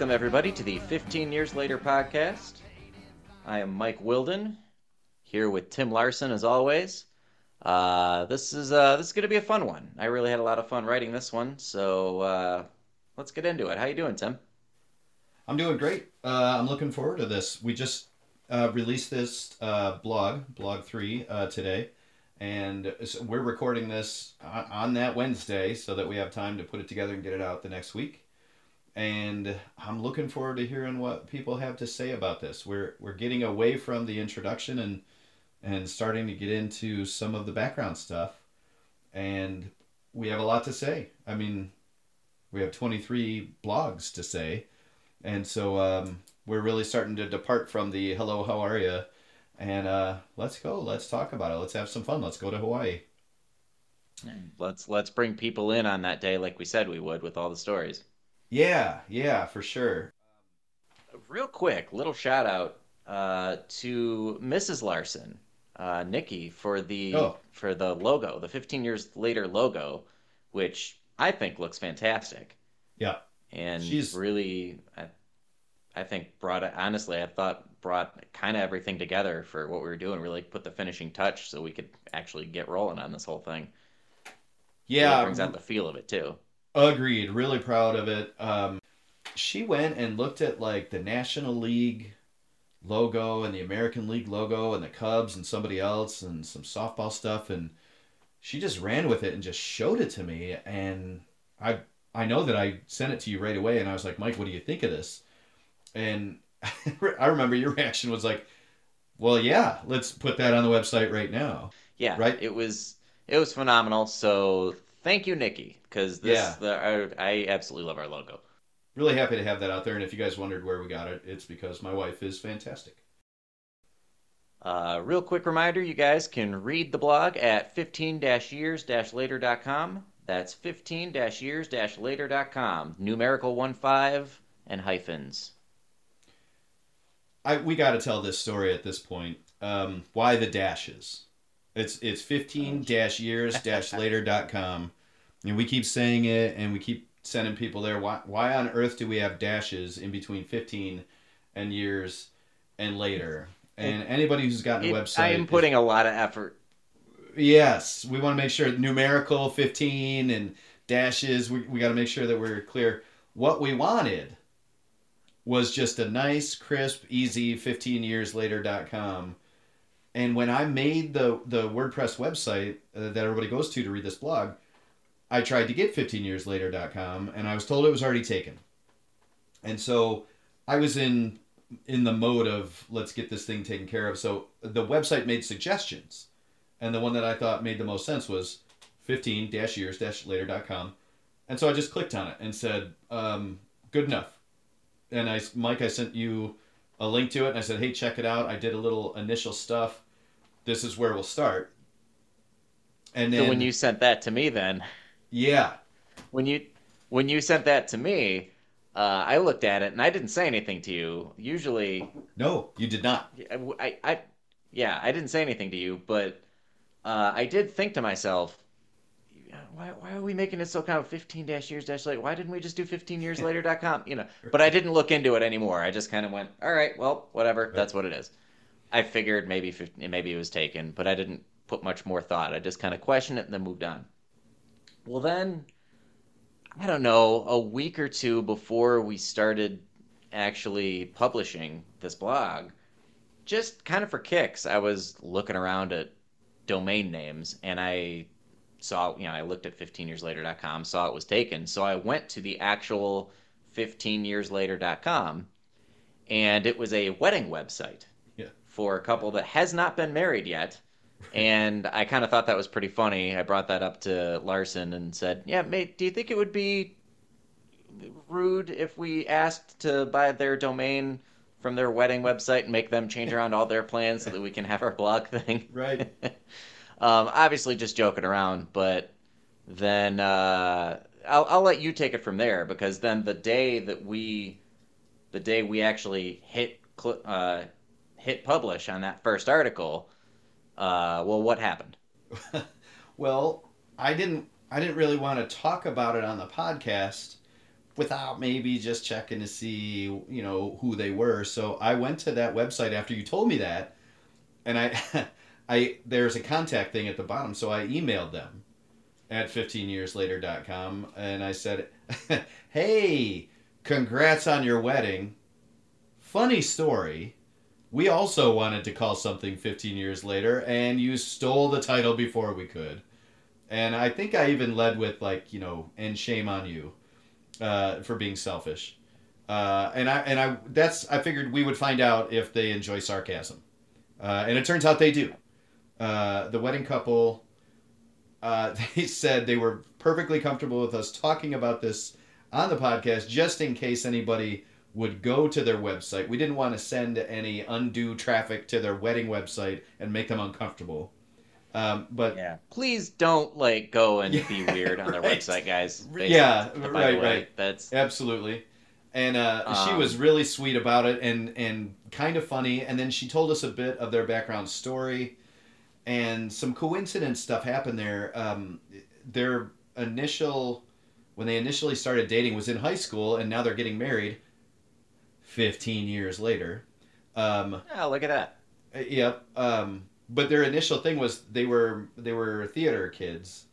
Welcome, everybody, to the 15 Years Later podcast. I am Mike Whildin, here with Tim Larsen, as always. Uh, this is uh, this is going to be a fun one. I really had a lot of fun writing this one, so uh, let's get into it. How are you doing, Tim? I'm doing great. Uh, I'm looking forward to this. We just uh, released this uh, blog, blog three, today, and so we're recording this on that Wednesday so that we have time to put it together and get it out the next week. And I'm looking forward to hearing what people have to say about this. We're we're getting away from the introduction and and starting to get into some of the background stuff, and we have a lot to say. I mean, we have 23 blogs to say and so um, we're really starting to depart from the hello, how are you? And uh, let's go. Let's talk about it. Let's have some fun. Let's go to Hawaii. Let's let's bring people in on that day, like we said we would, with all the stories. Yeah, yeah, for sure. Real quick, little shout out uh, to Mrs. Larsen, uh, Nikki, for the Oh. for the logo, the 15 years later logo, which I think looks fantastic. Yeah, and She's- really I, I think brought it honestly I thought brought kind of everything together for what we were doing really put the finishing touch so we could actually get rolling on this whole thing Really yeah. brings out the feel of it too Agreed. Really proud of it. Um, she went and looked at like the National League logo and the American League logo and the Cubs and somebody else and some softball stuff and she just ran with it and just showed it to me and I I know that I sent it to you right away and I was like, Mike, what do you think of this? And I remember your reaction was like, well, yeah, let's put that on the website right now. yeah Right. it was it was phenomenal so thank you Nikki because this Yeah. the, I, I absolutely love our logo Really happy to have that out there. And if you guys wondered where we got it, it's because my wife is fantastic. Uh, real quick reminder you guys can read the blog at 15 years later.com. That's 15 years later.com. Numerical 1 5 and hyphens. I we got to tell this story at this point. Um, why the dashes? It's it's 15 dash years dash later dot com, and we keep saying it, and we keep sending people there. Why why on earth do we have dashes in between 15 and years and later? And anybody who's gotten a website, I am is- putting a lot of effort. Yes, we want to make sure numerical 15 and dashes, we, we got to make sure that we're clear. What we wanted was just a nice, crisp, easy 15 years later.com. And when I made the, the WordPress website uh, that everybody goes to to read this blog, I tried to get 15 years later.com and I was told it was already taken. And so I was in in the mode of let's get this thing taken care of. So the website made suggestions. And the one that I thought made the most sense was 15 years later.com. And so I just clicked on it and said, um, good enough. And I, Mike, I sent you a link to it and I said, hey, check it out. I did a little initial stuff. This is where we'll start. And then, So when you sent that to me, then, yeah, when you when you sent that to me, uh, I looked at it and I didn't say anything to you. Usually, no, you did not. I, I, yeah, I didn't say anything to you, but uh, I did think to myself, why, why are we making it so kind of 15 dash years dash later? Why didn't we just do 15 years later.com? You know, but I didn't look into it anymore. I just kind of went, all right, well, whatever. That's what it is. I figured maybe 15, maybe it was taken, but I didn't put much more thought. I just kind of questioned it and then moved on. Well, then, I don't know, a week or two before we started actually publishing this blog, just kind of for kicks, I was looking around at domain names and I saw, you know, I looked at 15yearslater.com, saw it was taken. So I went to the actual 15yearslater.com and it was a wedding website Yeah. for a couple that has not been married yet. And I kind of thought that was pretty funny. I brought that up to Larsen and said, "Yeah, mate, do you think it would be rude if we asked to buy their domain from their wedding website and make them change around all their plans so that we can have our blog thing?" Right. um, obviously, just joking around, but then uh, I'll, I'll let you take it from there because then the day that we, the day we actually hit cl- uh, hit publish on that first article, uh, well, what happened? well, I didn't I didn't really want to talk about it on the podcast without maybe just checking to see, you know, who they were. So I went to that website after you told me that, and I, I there's a contact thing at the bottom, so I emailed them at 15yearslater.com and I said, "Hey, congrats on your wedding. Funny story." We also wanted to call something 15 years later, and you stole the title before we could. And I think I even led with, like, you know, and shame on you uh, for being selfish. Uh, and I and I that's I figured we would find out if they enjoy sarcasm, uh, and it turns out they do. Uh, the wedding couple, uh, they said they were perfectly comfortable with us talking about this on the podcast, just in case anybody would go to their website. We didn't want to send any undue traffic to their wedding website and make them uncomfortable. Um, but Yeah. Please don't like go and Yeah, be weird on their right. website, guys. Yeah, right, right. That's Absolutely. And uh, she Um, was really sweet about it and, and kind of funny. And then she told us a bit of their background story and some coincidence stuff happened there. Um, their initial, when they initially started dating, was in high school and now they're getting married 15 years later. Um, oh, look at that. uh, Yep. Um, but their initial thing was they were they were theater kids,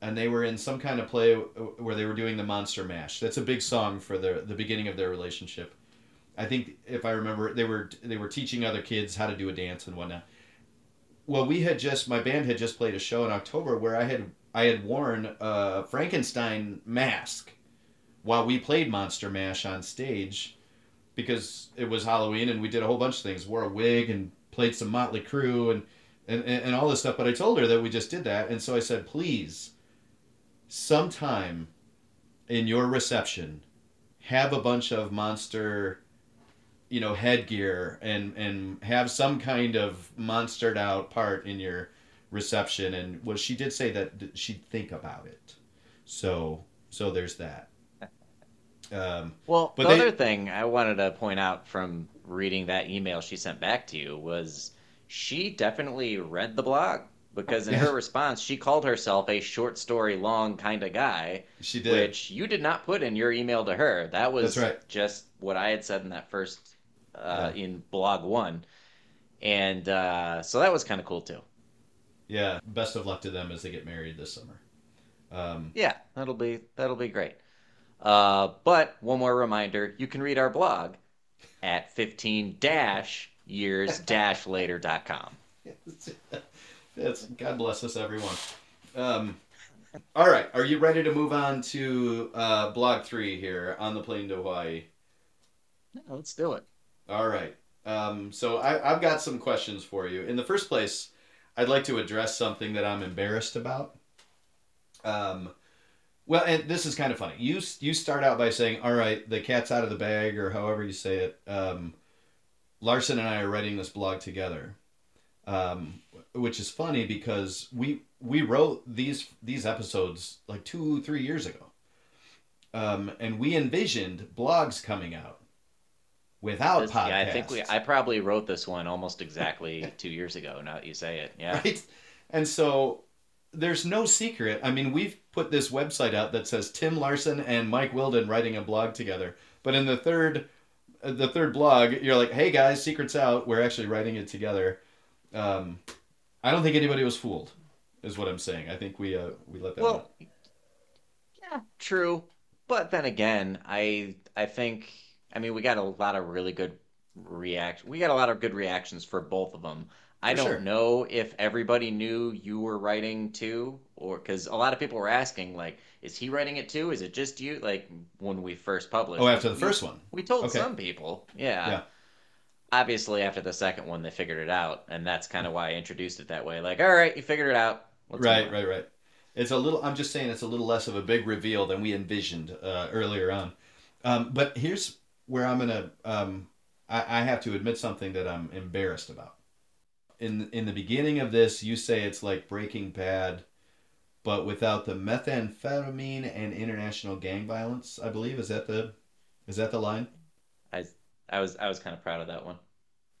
and they were in some kind of play where they were doing the Monster Mash. That's a big song for the the beginning of their relationship. I think if I remember, they were they were teaching other kids how to do a dance and whatnot. Well, we had just my band had just played a show in October where I had I had worn a Frankenstein mask while we played Monster Mash on stage because it was Halloween and we did a whole bunch of things. Wore a wig and played some Motley Crue and, and, and all this stuff. But I told her that we just did that. And so I said, please, sometime in your reception, have a bunch of monster, you know, headgear and, and have some kind of monstered out part in your reception. And well, she did say that she'd think about it. So, so there's that. Um, Well, the they- other thing I wanted to point out from reading that email she sent back to you was she definitely read the blog because in her response she called herself a short story long kind of guy, she did. which you did not put in your email to her. That was That's right. just what I had said in that first uh, in blog one, and uh, so that was kind of cool too. Yeah, best of luck to them as they get married this summer. Um, Yeah, that'll be that'll be great. Uh, but one more reminder: you can read our blog at 15 dash years later.com. That's God bless us, everyone. Um, all right, are you ready to move on to uh, blog three here on the plane to Hawaii? let's do it. All right. Um, so I, I've got some questions for you. In the first place, I'd like to address something that I'm embarrassed about. Um, well, and this is kind of funny. You you start out by saying, "All right, the cat's out of the bag," or however you say it. Um, Larsen and I are writing this blog together, um, which is funny because we we wrote these these episodes like two three years ago, um, and we envisioned blogs coming out without This- podcasts. yeah, I think we. I probably wrote this one almost exactly two years ago. Now that you say it, yeah. right? And so there's no secret. I mean, we've put this website out that says Tim Larsen and Mike Whildin writing a blog together. But in the third, uh, the third blog, you're like, "Hey guys, secrets out. We're actually writing it together." Um, I don't think anybody was fooled, is what I'm saying. I think we uh, we let that. Well, yeah, true. But then again, I I think I mean we got a lot of really good react. We got a lot of good reactions for both of them. I For don't sure. know if everybody knew you were writing too, or because a lot of people were asking like, is he writing it too? Is it just you? Like when we first published. oh, after the We- first one. We told Okay. some people, yeah. Yeah. Obviously, after the second one, they figured it out, and that's kind of why I introduced it that way. Like, all right, you figured it out. Let's right, right, right. It's a little. I'm just saying it's a little less of a big reveal than we envisioned uh, earlier on. Um, but here's where I'm gonna. Um, I, I have to admit something that I'm embarrassed about. In in the beginning of this, you say it's like Breaking Bad, but without the methamphetamine and international gang violence. I believe is that the, is that the line? I was I was kind of proud of that one.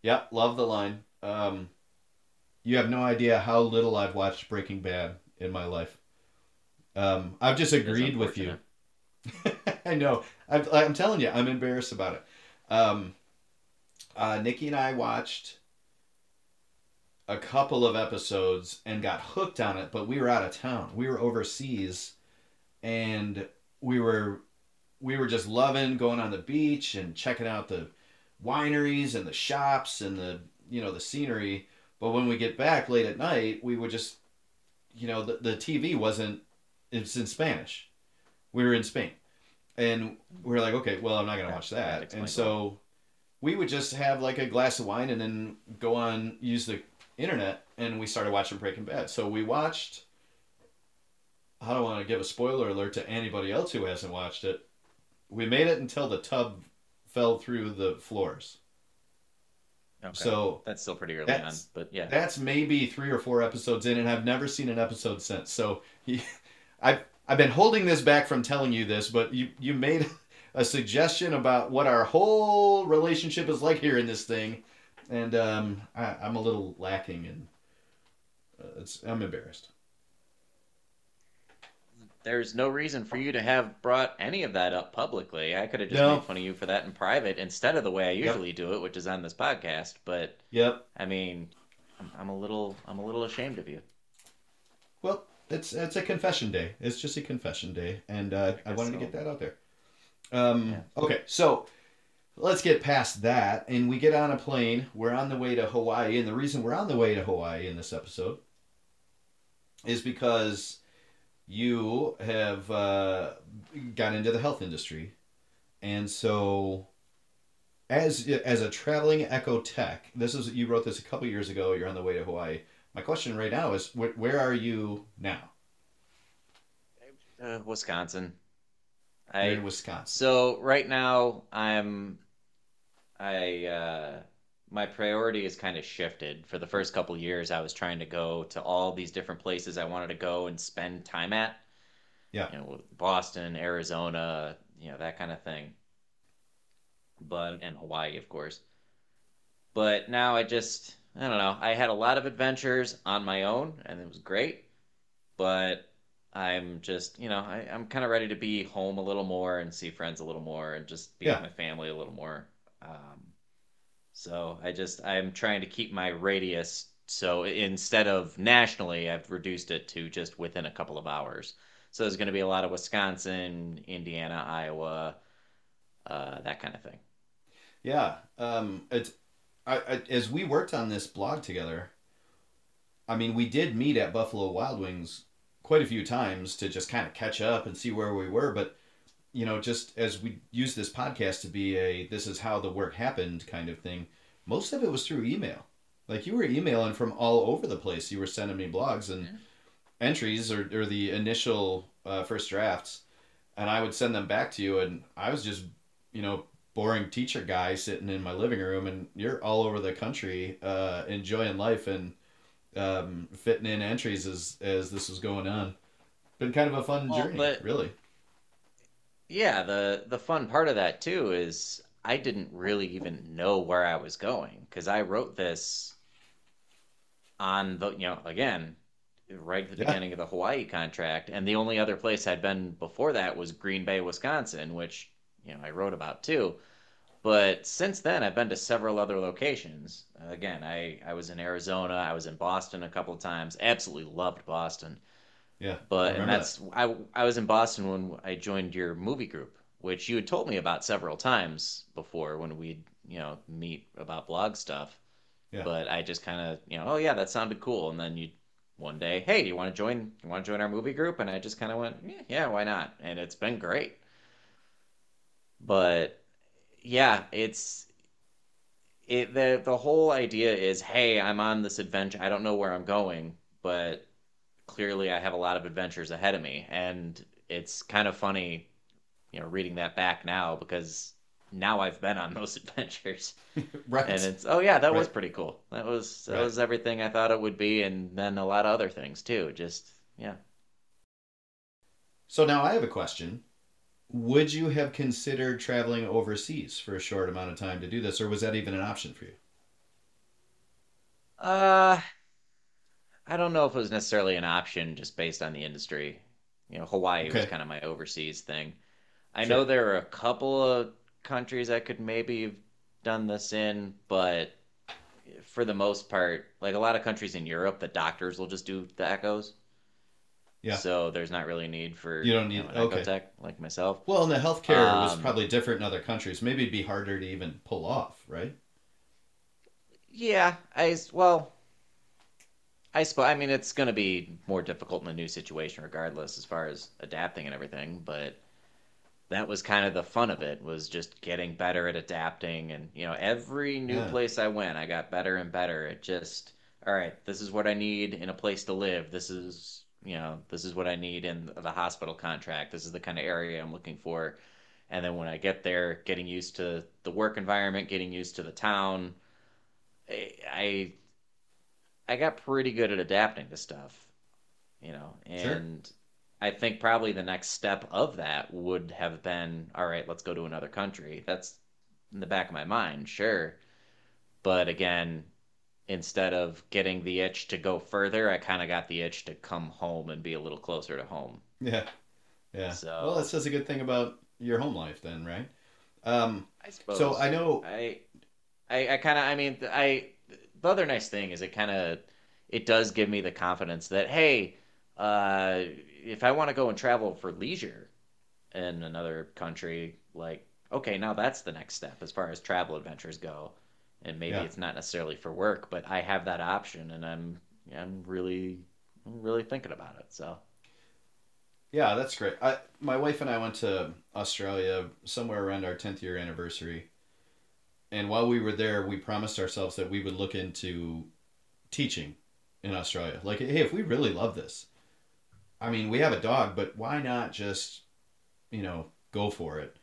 Yeah, love the line. Um, you have no idea how little I've watched Breaking Bad in my life. Um, I've just agreed with you. I know. I'm, I'm telling you, I'm embarrassed about it. Um, uh, Nikki and I watched a couple of episodes and got hooked on it, but we were out of town. We were overseas, and we were we were just loving going on the beach and checking out the wineries and the shops and the you know the scenery. But when we get back late at night, we would just you know the, the TV wasn't it's in Spanish. We were in Spain. And we are like, okay, well, I'm not going to watch that. And so we would just have like a glass of wine and then go on use the internet and we started watching Breaking Bad. So we watched I don't want to give a spoiler alert to anybody else who hasn't watched it. We made it until the tub fell through the floors. Okay. So that's still pretty early on, but yeah, that's maybe three or four episodes in, and I've never seen an episode since. So he, I've I've been holding this back from telling you this, but you you made a suggestion about what our whole relationship is like here in this thing, and um, I, am a little lacking, and uh, I'm embarrassed. There's no reason for you to have brought any of that up publicly. I could have just no. made fun of you for that in private instead of the way I usually yep. do it, which is on this podcast. But yep, I mean, I'm, I'm a little I'm a little ashamed of you. Well, it's it's a confession day. It's just a confession day, and uh, I, I, wanted so. to get that out there. Um, yeah. Okay, so let's get past that, and we get on a plane. We're on the way to Hawaii, and the reason we're on the way to Hawaii in this episode is because you have uh, got into the health industry, and so as as a traveling echo tech, this is you wrote this a couple years ago. You're on the way to Hawaii. My question right now is, wh- where are you now? Uh, Wisconsin. I, in Wisconsin. So right now I'm I uh my priority has kind of shifted. For the first couple years I was trying to go to all these different places I wanted to go and spend time at. Yeah. You know, Boston, Arizona, you know, that kind of thing. But and Hawaii, of course. But now I just I don't know. I had a lot of adventures on my own and it was great. But I'm just, you know, I, am kind of ready to be home a little more and see friends a little more and just be yeah. with my family a little more. Um, so I just, I'm trying to keep my radius. So instead of nationally, I've reduced it to just within a couple of hours. So there's going to be a lot of Wisconsin, Indiana, Iowa, uh, that kind of thing. Yeah. Um, it's, I, I, as we worked on this blog together, I mean, we did meet at Buffalo Wild Wings quite a few times to just kind of catch up and see where we were. But you know, just as we use this podcast to be a this is how the work happened kind of thing, most of it was through email. Like you were emailing from all over the place. You were sending me blogs and yeah. entries or, or the initial uh, first drafts, and I would send them back to you. And I was just, you know, boring teacher guy sitting in my living room, and you're all over the country uh, enjoying life and um, fitting in entries as as this was going on. Been kind of a fun well, journey, but, really. Yeah, the the fun part of that too is I didn't really even know where I was going because I wrote this on the you know again right at the yeah. beginning of the Hawaii contract, and the only other place I'd been before that was Green Bay, Wisconsin, which you know I wrote about too. But since then, I've been to several other locations. Again, I, I was in Arizona. I was in Boston a couple of times. Absolutely loved Boston. Yeah. But and that's that. I I was in Boston when I joined your movie group, which you had told me about several times before when we'd you know meet about blog stuff. Yeah. But I just kind of you know oh yeah that sounded cool, and then you one day hey do you want to join you want to join our movie group, and I just kind of went yeah, yeah why not, and it's been great. But yeah, it's it the the whole idea is hey, I'm on this adventure. I don't know where I'm going, but clearly I have a lot of adventures ahead of me and it's kind of funny, you know, reading that back now because now I've been on those adventures. right. And it's oh yeah, that right. was pretty cool. That was that right. was everything I thought it would be and then a lot of other things too. Just yeah. So now I have a question would you have considered traveling overseas for a short amount of time to do this, or was that even an option for you? Uh, I don't know if it was necessarily an option just based on the industry. You know, Hawaii okay. was kind of my overseas thing. I Sure. know there are a couple of countries I could maybe have done this in, but for the most part, like a lot of countries in Europe, the doctors will just do the echoes. Yeah. So there's not really a need for You don't know, need- an okay. echo tech like myself. Well, and the healthcare was Um, probably different in other countries. Maybe it'd be harder to even pull off, right? Yeah, I well, I suppose. I mean, it's going to be more difficult in a new situation, regardless, as far as adapting and everything. But that was kind of the fun of it was just getting better at adapting, and you know, every new Yeah. place I went, I got better and better. It just, all right, this is what I need in a place to live. This is, you know, this is what I need in the hospital contract. This is the kind of area I'm looking for. And then when I get there, getting used to the work environment, getting used to the town I I got pretty good at adapting to stuff, you know, Sure. and I think probably the next step of that would have been, all right, let's go to another country. That's in the back of my mind, sure. But again, instead of getting the itch to go further, I kind of got the itch to come home and be a little closer to home. Yeah. Yeah. So- Well, that says a good thing about your home life, then, right? Um, I suppose. so I know. I, I, I kind of, I mean, I. The other nice thing is it kind of, it does give me the confidence that hey, uh, if I want to go and travel for leisure in another country, like okay, now that's the next step as far as travel adventures go, and maybe Yeah. it's not necessarily for work, but I have that option, and I'm, I'm really, I'm really thinking about it. So Yeah, that's great. I, my wife and I went to Australia somewhere around our 10th year anniversary. And while we were there, we promised ourselves that we would look into teaching in Australia. Like, hey, if we really love this, I mean, we have a dog, but why not just, you know, go for it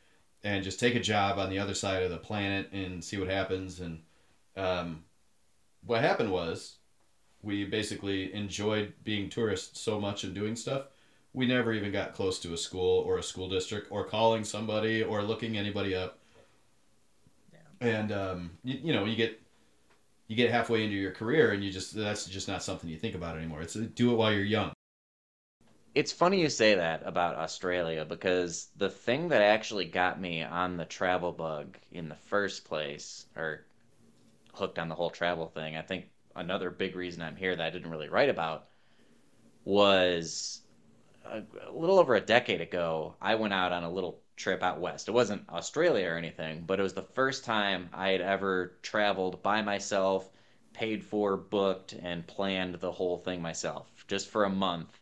and just take a job on the other side of the planet and see what happens? And um, what happened was we basically enjoyed being tourists so much and doing stuff we never even got close to a school or a school district or calling somebody or looking anybody up. And um, you, you know, you get you get halfway into your career and you just that's just not something you think about anymore. It's do it while you're young. It's funny you say that about Australia because the thing that actually got me on the travel bug in the first place, or hooked on the whole travel thing, I think another big reason I'm here that I didn't really write about was a, a little over a decade ago. I went out on a little trip out west. It wasn't Australia or anything, but it was the first time I had ever traveled by myself, paid for, booked, and planned the whole thing myself, just for a month.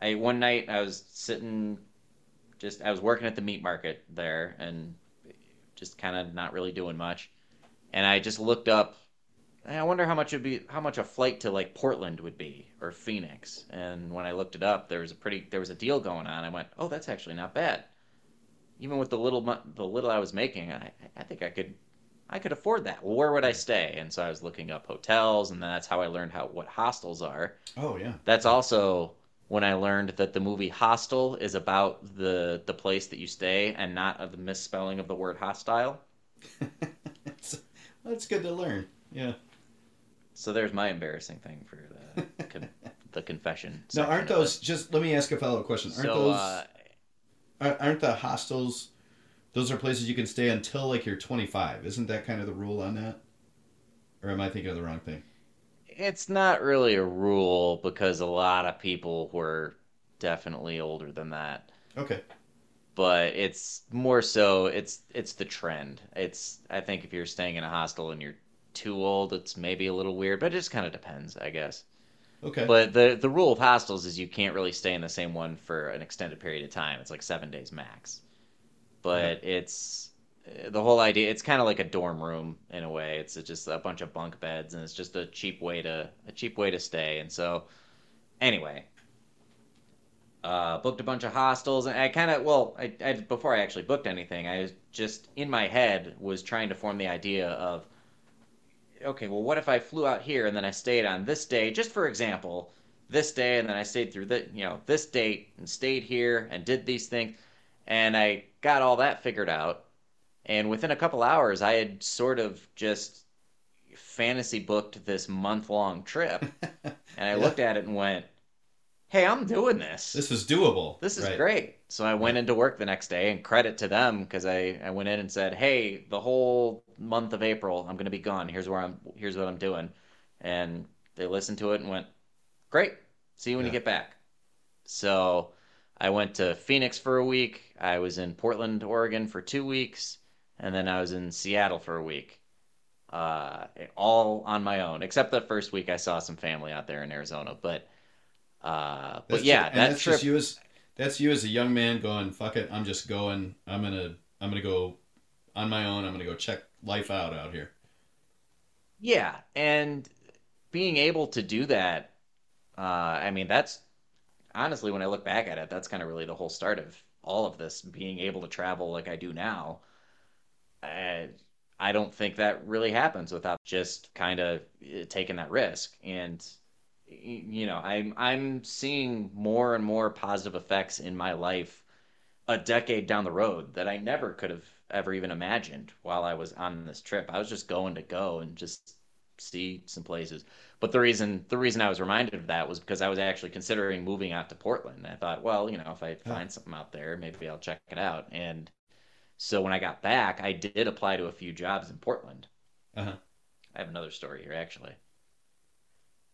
I one night I was sitting just I was working at the meat market there and just kind of not really doing much. And I just looked up I wonder how much it'd be how much a flight to like Portland would be or Phoenix. And when I looked it up, there was a pretty there was a deal going on. I went, "Oh, that's actually not bad." Even with the little the little I was making, I I think I could I could afford that. Well, where would I stay? And so I was looking up hotels and that's how I learned how what hostels are. Oh yeah. That's also when I learned that the movie Hostel is about the the place that you stay and not of the misspelling of the word hostile. that's good to learn. Yeah. So there's my embarrassing thing for the con- the confession. Now, aren't those just? Let me ask a follow up question. Aren't so? those? Uh, aren't- aren't the hostels? Those are places you can stay until like you're 25. Isn't that kind of the rule on that? Or am I thinking of the wrong thing? it's not really a rule because a lot of people were definitely older than that. Okay. But it's more so it's it's the trend. It's I think if you're staying in a hostel and you're too old, it's maybe a little weird, but it just kind of depends, I guess. Okay. But the the rule of hostels is you can't really stay in the same one for an extended period of time. It's like 7 days max. But it's eh, the whole idea it's kind of like a dorm room in a way. It's just a bunch of bunk beds and it's just a cheap way to a cheap way to stay. And so anyway, uh, booked a bunch of hostels, and I kind of well, I, I before I actually booked anything, I was just in my head was trying to form the idea of, okay, well, what if I flew out here and then I stayed on this day, just for example, this day, and then I stayed through the you know this date and stayed here and did these things, and I got all that figured out, and within a couple hours, I had sort of just fantasy booked this month long trip. And I Yeah. looked at it and went, hey, I'm doing this. This is doable. This is right. great. So I went into work the next day and credit to them because I, I went in and said, Hey, the whole month of April, I'm gonna be gone. Here's where I'm here's what I'm doing. And they listened to it and went, Great. See you when you get back. So I went to Phoenix for a week. I was in Portland, Oregon for two weeks, and then I was in Seattle for a week. Uh, all on my own, except the first week I saw some family out there in Arizona. But uh, but yeah, ju- and that that's trip. just you as that's you as a young man going, fuck it, I'm just going. I'm gonna I'm gonna go on my own. I'm gonna go check life out out here. Yeah, and being able to do that, uh, I mean, that's honestly, when I look back at it, that's kind of really the whole start of all of this, being able to travel like I do now. I, I don't think that really happens without just kind of eh, taking that risk. And you know, I'm I'm seeing more and more positive effects in my life a decade down the road that I never could have ever even imagined while I was on this trip. I was just going to go and just see some places. But the reason the reason I was reminded of that was because I was actually considering moving out to Portland. I thought, well, you know, if I find something out there, maybe I'll check it out. And so when I got back, I did apply to a few jobs in Portland. Uh-huh. I have another story here actually.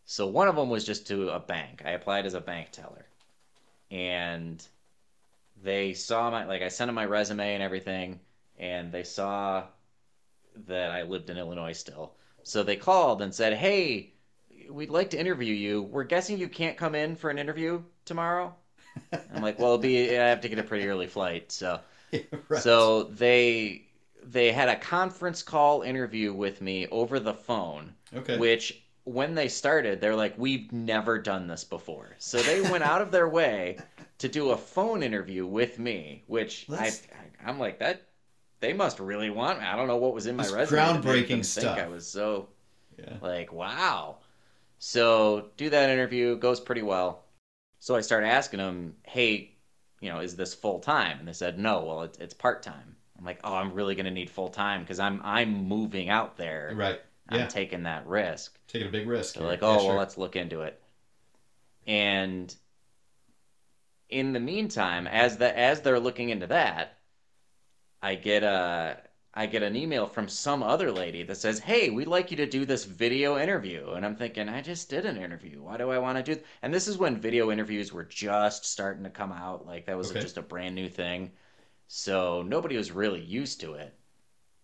So one of them was just to a bank. I applied as a bank teller. And they saw my like I sent them my resume and everything and they saw that I lived in Illinois still. So they called and said, "Hey, we'd like to interview you. We're guessing you can't come in for an interview tomorrow." I'm like, "Well, it'll be I have to get a pretty early flight." So right. so they they had a conference call interview with me over the phone, okay. which when they started, they're like, "We've never done this before." So they went out of their way to do a phone interview with me, which I, Let's- I I'm like that. They must really want me. I don't know what was in my resume. groundbreaking stuff. Think I was so yeah. like, wow. So do that interview goes pretty well. So I started asking them, hey, you know, is this full time? And they said, no. Well, it's, it's part time. I'm like, oh, I'm really gonna need full time because I'm I'm moving out there. Right. I'm taking that risk. Taking a big risk. They're like, Yeah, oh, well, sure. let's look into it. And in the meantime, as the as they're looking into that, I get a I get an email from some other lady that says, "Hey, we'd like you to do this video interview." And I'm thinking, I just did an interview. Why do I want to do? And this is when video interviews were just starting to come out. Like that was Okay. just a brand new thing. So nobody was really used to it.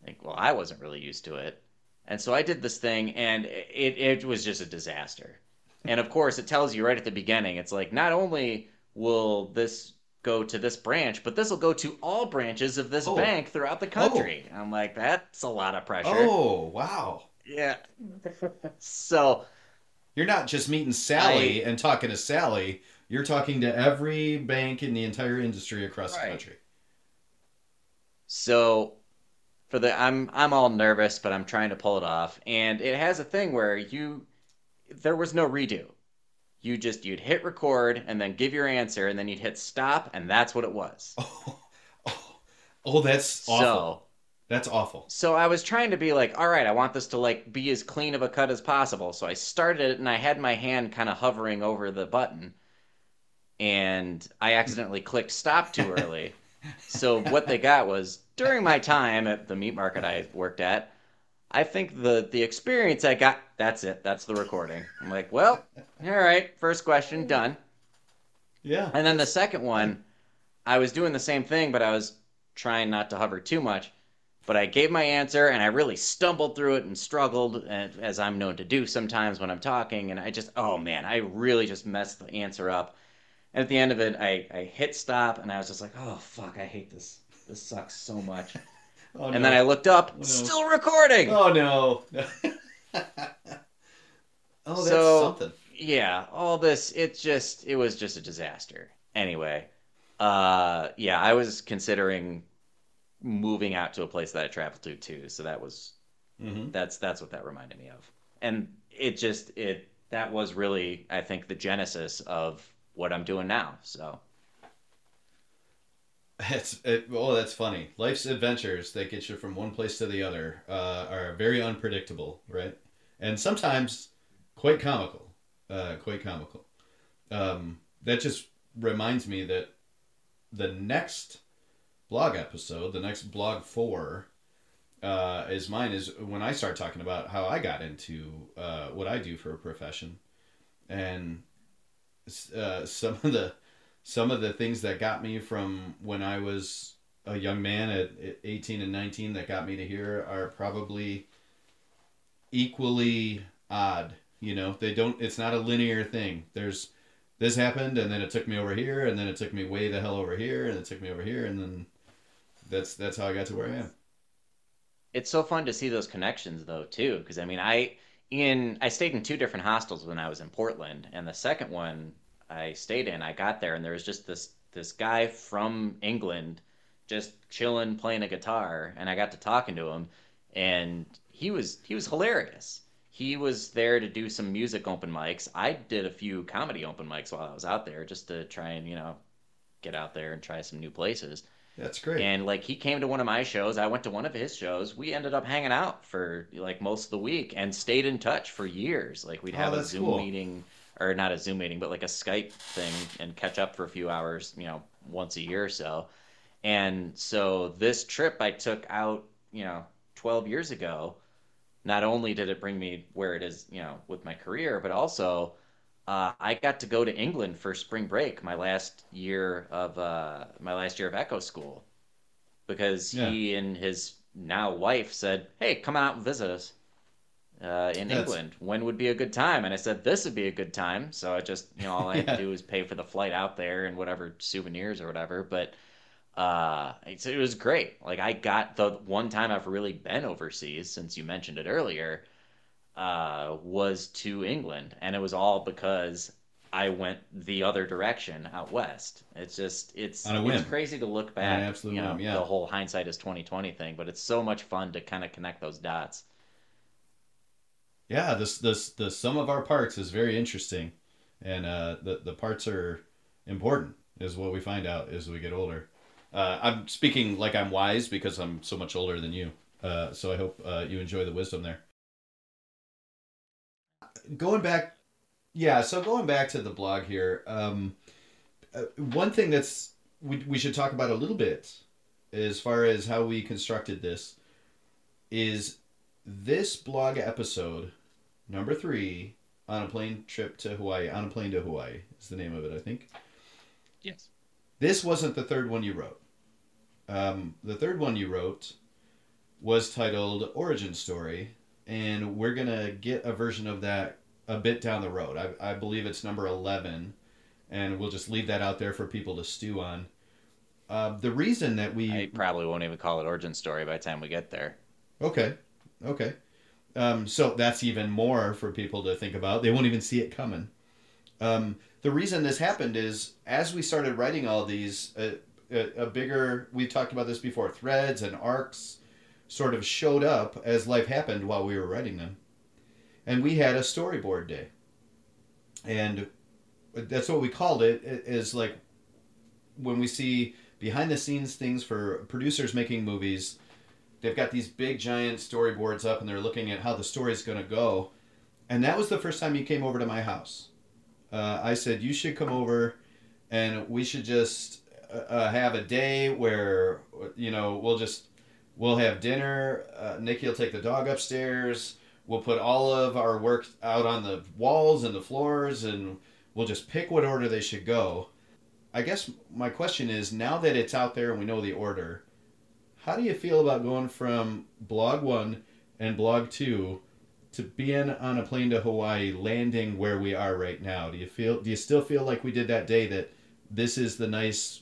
Like, well, I wasn't really used to it. And so I did this thing, and it, it was just a disaster. And of course, it tells you right at the beginning it's like, not only will this go to this branch, but this will go to all branches of this Oh. bank throughout the country. Oh. I'm like, that's a lot of pressure. Oh wow! Yeah. so, You're not just meeting Sally and talking to Sally. You're talking to every bank in the entire industry across Right. the country. So for the I'm I'm all nervous, but I'm trying to pull it off. And it has a thing where you there was no redo. You just you'd hit record and then give your answer and then you'd hit stop and that's what it was. Oh, oh, oh that's awful. So that's awful. so I was trying to be like, all right, I want this to like be as clean of a cut as possible. So I started it and I had my hand kind of hovering over the button and I accidentally clicked stop too early. so what they got was during my time at the meat market I worked at, I think the the experience I got that's it. That's the recording. I'm like, well, all right, first question done. Yeah. And then the second one, I was doing the same thing, but I was trying not to hover too much. But I gave my answer, and I really stumbled through it and struggled, as I'm known to do sometimes when I'm talking. And I just, oh man, I really just messed the answer up. And at the end of it, I, I hit stop, and I was just like, oh fuck, I hate this. This sucks so much. Oh, And no. then I looked up, no. still recording. Oh no. oh, that's So- something. yeah, all this it just it was just a disaster. Anyway, uh yeah, I was considering moving out to a place that I traveled to too, so that was hmm that's that's what that reminded me of. And it just it that was really I think the genesis of what I'm doing now. So, It's it, oh, that's funny. Life's adventures that get you from one place to the other uh, are very unpredictable, right? And sometimes quite comical. Uh, quite comical. Um, that just reminds me that the next blog episode, the next blog four, uh, is mine. Is when I start talking about how I got into uh, what I do for a profession, and uh, some of the some of the things that got me from when I was a young man at 18 and 19 that got me to here are probably equally odd. You know, they don't. It's not a linear thing. There's this happened, and then it took me over here, and then it took me way the hell over here, and it took me over here, and then that's that's how I got to where I am. It's so fun to see those connections, though, too, because I mean, I in I stayed in two different hostels when I was in Portland, and the second one I stayed in, I got there, and there was just this this guy from England just chilling playing a guitar and I got to talking to him and he was he was hilarious. He was there to do some music open mics. I did a few comedy open mics while I was out there just to try and, you know, get out there and try some new places. That's great. And like he came to one of my shows, I went to one of his shows. We ended up hanging out for like most of the week and stayed in touch for years. Like we'd oh, have oh, a Zoom cool. meeting or not a Zoom meeting, but like a Skype thing and catch up for a few hours, you know, once a year or so. And so this trip I took out, you know, 12 years ago, not only did it bring me where it is, you know, with my career, but also uh, I got to go to England for spring break, my last year of uh, my last year of Echo School, because yeah. he and his now wife said, "Hey, come out and visit us." Uh, in That's... England. When would be a good time? And I said this would be a good time. So I just, you know, all I yeah. had to do was pay for the flight out there and whatever souvenirs or whatever. But uh, it was great. Like I got the one time I've really been overseas since you mentioned it earlier, uh, was to England, and it was all because I went the other direction out west. It's just it's it's crazy to look back. absolutely, you know, yeah. the whole hindsight is twenty twenty thing, but it's so much fun to kind of connect those dots. Yeah, this this the sum of our parts is very interesting, and uh, the the parts are important. Is what we find out as we get older. Uh, I'm speaking like I'm wise because I'm so much older than you. Uh, so I hope uh, you enjoy the wisdom there. Going back, yeah. So going back to the blog here, um, uh, one thing that's we we should talk about a little bit, as far as how we constructed this, is this blog episode number three on a plane trip to Hawaii. On a plane to Hawaii is the name of it, I think. Yes. This wasn't the third one you wrote. Um, the third one you wrote was titled Origin Story, and we're going to get a version of that a bit down the road. I, I believe it's number 11, and we'll just leave that out there for people to stew on. Uh, the reason that we. I probably won't even call it Origin Story by the time we get there. Okay. Okay. Um, so that's even more for people to think about. They won't even see it coming. Um, the reason this happened is as we started writing all these, uh, a, a bigger we've talked about this before threads and arcs sort of showed up as life happened while we were writing them and we had a storyboard day and that's what we called it is like when we see behind the scenes things for producers making movies they've got these big giant storyboards up and they're looking at how the story's going to go and that was the first time you came over to my house uh, i said you should come over and we should just uh, have a day where you know we'll just we'll have dinner. Uh, Nikki will take the dog upstairs. We'll put all of our work out on the walls and the floors, and we'll just pick what order they should go. I guess my question is now that it's out there and we know the order, how do you feel about going from blog one and blog two to being on a plane to Hawaii, landing where we are right now? Do you feel? Do you still feel like we did that day that this is the nice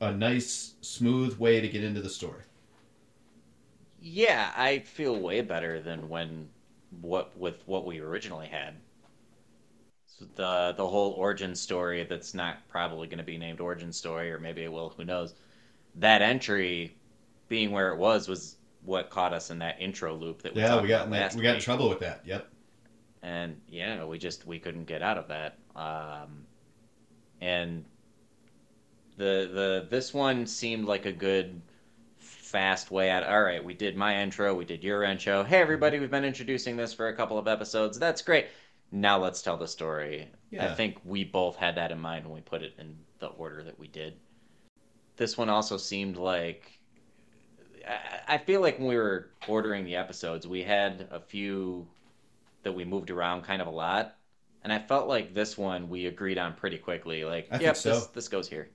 a nice, smooth way to get into the story. Yeah, I feel way better than when what with what we originally had. So the the whole origin story that's not probably going to be named origin story, or maybe it will. Who knows? That entry being where it was was what caught us in that intro loop that we yeah we got we got in trouble with that. Yep. And yeah, we just we couldn't get out of that. Um, and the the this one seemed like a good fast way out. All right, we did my intro, we did your intro. Hey everybody, we've been introducing this for a couple of episodes. That's great. Now let's tell the story. Yeah. I think we both had that in mind when we put it in the order that we did. This one also seemed like I- I feel like when we were ordering the episodes, we had a few that we moved around kind of a lot, and I felt like this one we agreed on pretty quickly. Like, I yep, so. this this goes here.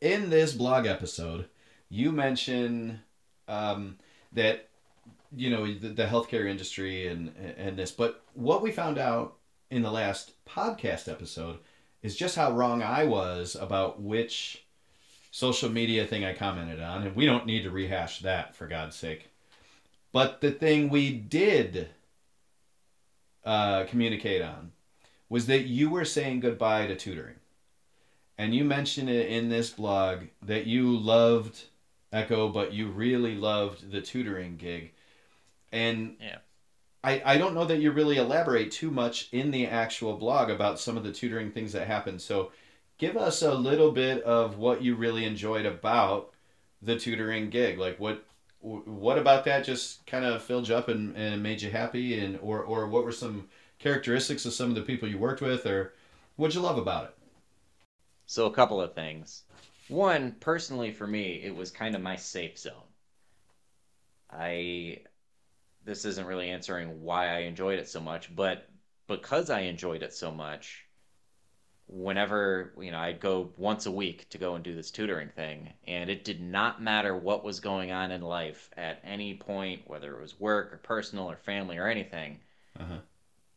in this blog episode, you mention um, that you know the, the healthcare industry and and this, but what we found out in the last podcast episode is just how wrong I was about which social media thing I commented on, and we don't need to rehash that for God's sake. But the thing we did uh, communicate on was that you were saying goodbye to tutoring and you mentioned it in this blog that you loved Echo, but you really loved the tutoring gig. And Yeah. I, I don't know that you really elaborate too much in the actual blog about some of the tutoring things that happened. So give us a little bit of what you really enjoyed about the tutoring gig. Like what what about that just kind of filled you up and, and made you happy and or, or what were some characteristics of some of the people you worked with or what'd you love about it? So a couple of things. One, personally for me, it was kind of my safe zone. I this isn't really answering why I enjoyed it so much, but because I enjoyed it so much, whenever, you know, I'd go once a week to go and do this tutoring thing, and it did not matter what was going on in life at any point, whether it was work or personal or family or anything, Uh-huh.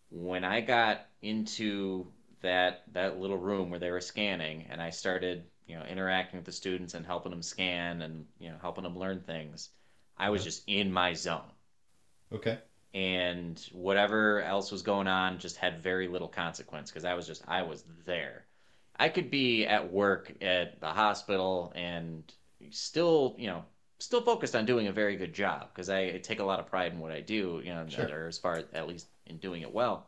when I got into that that little room where they were scanning and I started, you know, interacting with the students and helping them scan and, you know, helping them learn things, I was Yeah. just in my zone. Okay. And whatever else was going on just had very little consequence because I was just I was there. I could be at work at the hospital and still, you know, still focused on doing a very good job because I take a lot of pride in what I do, you know, Sure. or as far as at least in doing it well.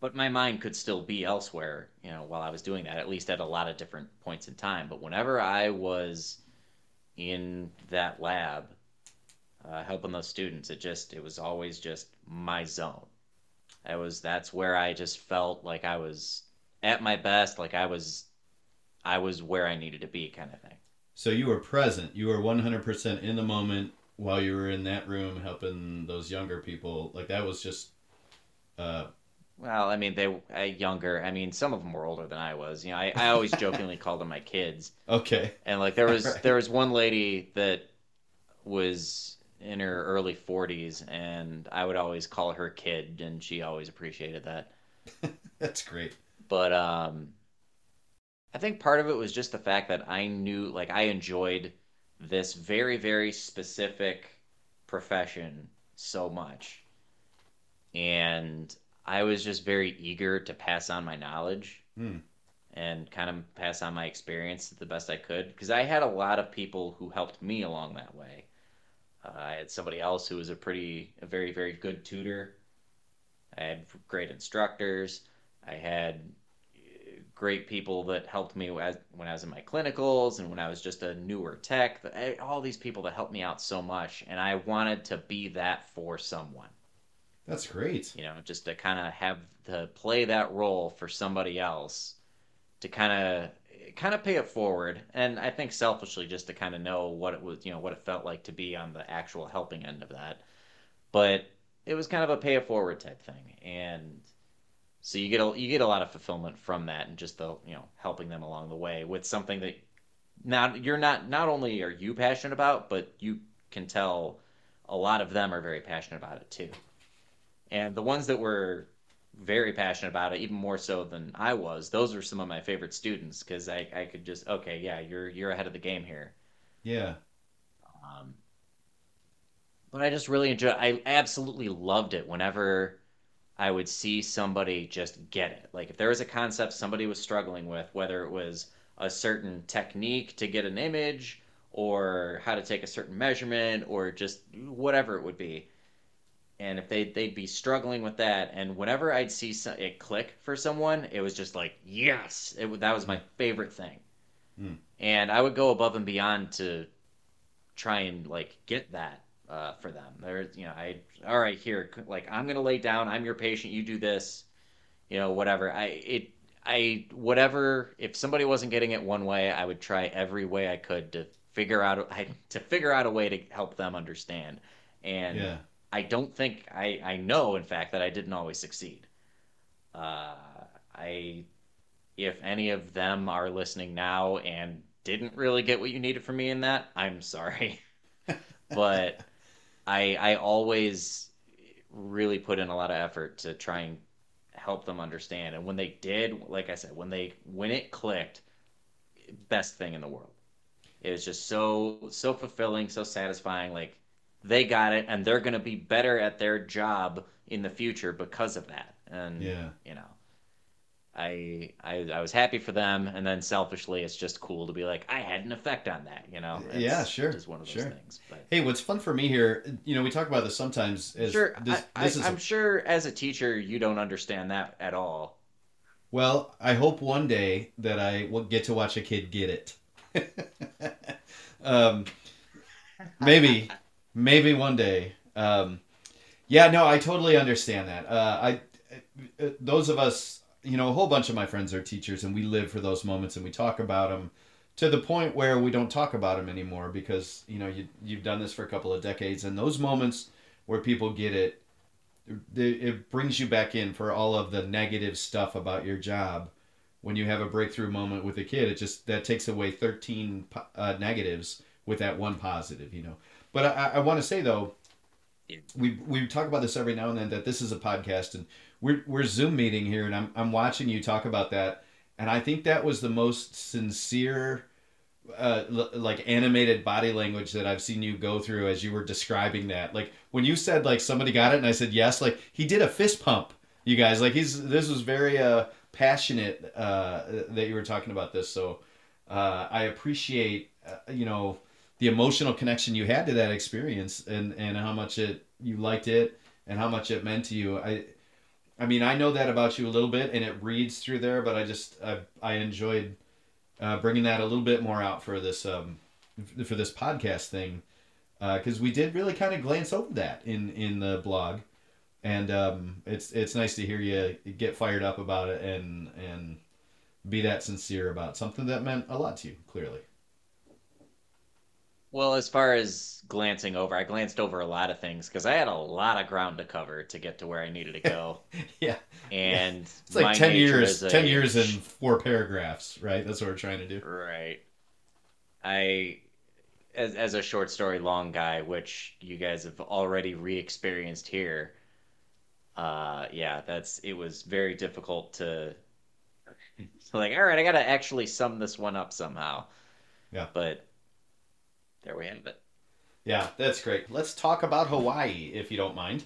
But my mind could still be elsewhere, you know, while I was doing that, at least at a lot of different points in time. But whenever I was in that lab, uh, helping those students, it just, it was always just my zone. I was, that's where I just felt like I was at my best, like I was, I was where I needed to be, kind of thing. So you were present. You were 100% in the moment while you were in that room helping those younger people. Like that was just uh Well, I mean, they uh, younger. I mean, some of them were older than I was. You know, I, I always jokingly called them my kids. okay. And like there was Right. there was one lady that was in her early 40s and I would always call her kid and she always appreciated that. That's great. But um I think part of it was just the fact that I knew like I enjoyed this very very specific profession so much. And I was just very eager to pass on my knowledge Hmm. and kind of pass on my experience the best I could because I had a lot of people who helped me along that way. Uh, I had somebody else who was a pretty, a very, very good tutor. I had great instructors. I had uh, great people that helped me when I was in my clinicals and when I was just a newer tech. All these people that helped me out so much, and I wanted to be that for someone That's great. you know, just to kind of have to play that role for somebody else to kind of kind of pay it forward and I think selfishly just to kind of know what it was, you know, what it felt like to be on the actual helping end of that. But it was kind of a pay it forward type thing and so you get a you get a lot of fulfillment from that and just the, you know, helping them along the way with something that not you're not not only are you passionate about, but you can tell a lot of them are very passionate about it too. And the ones that were very passionate about it, even more so than I was, those were some of my favorite students because I, I could just okay, yeah, you're you're ahead of the game here. Yeah. Um, but I just really enjoyed. I absolutely loved it whenever I would see somebody just get it. Like if there was a concept somebody was struggling with, whether it was a certain technique to get an image, or how to take a certain measurement, or just whatever it would be. And if they they'd be struggling with that, and whenever I'd see some, it click for someone, it was just like yes, it, that was my favorite thing. Hmm. And I would go above and beyond to try and like get that uh, for them. there's you know, I all right here, like I'm gonna lay down. I'm your patient. You do this. you know, whatever. I it I whatever if somebody wasn't getting it one way, I would try every way I could to figure out I, to figure out a way to help them understand. And Yeah. I don't think I I know in fact that I didn't always succeed. Uh, I if any of them are listening now and didn't really get what you needed from me in that, I'm sorry. but I I always really put in a lot of effort to try and help them understand. And when they did, like I said, when they when it clicked, best thing in the world. It was just so so fulfilling, so satisfying. Like they got it, and they're gonna be better at their job in the future because of that. And Yeah. you know, I I I was happy for them, and then selfishly, it's just cool to be like I had an effect on that. You know, It's Yeah, sure, just one of those sure. things. But Hey, what's fun for me here, you know, we talk about this sometimes. Sure, this, I, this I, is I'm sure as a teacher, you don't understand that at all. well. I hope one day that I will get to watch a kid get it. um, maybe, maybe one day. Um, yeah, no, I totally understand that. Uh, I, uh, those of us, you know, a whole bunch of my friends are teachers, and we live for those moments, and we talk about them to the point where we don't talk about them anymore because you know you you've done this for a couple of decades, and those moments where people get it, it brings you back in for all of the negative stuff about your job. When you have a breakthrough moment with a kid, it just that takes away thirteen uh, negatives with that one positive, you know. But I, I want to say though, we we talk about this every now and then that this is a podcast and we're we're Zoom meeting here and I'm I'm watching you talk about that and I think that was the most sincere uh, l- like animated body language that I've seen you go through as you were describing that. Like when you said like somebody got it and I said yes, like he did a fist pump. You guys like he's this was very uh passionate uh that you were talking about this. So uh I appreciate uh, you know the emotional connection you had to that experience and and how much it you liked it and how much it meant to you. I I mean, I know that about you a little bit, and it reads through there. But I just I, I enjoyed uh, bringing that a little bit more out for this um, for this podcast thing because we did really kind of glance over that in in the blog, and um, it's it's nice to hear you get fired up about it and and be that sincere about something that meant a lot to you. Clearly, Well, as far as glancing over, I glanced over a lot of things because I had a lot of ground to cover to get to where I needed to go. yeah, And it's like ten years, ten a- years in four paragraphs, right? That's what we're trying to do. Right. I, as, as a short story long guy, which you guys have already re-experienced here, uh, yeah, that's it was very difficult to, like, all right, I gotta actually sum this one up somehow. Yeah. But there we have it. Yeah, that's great. Let's talk about Hawaii, if you don't mind.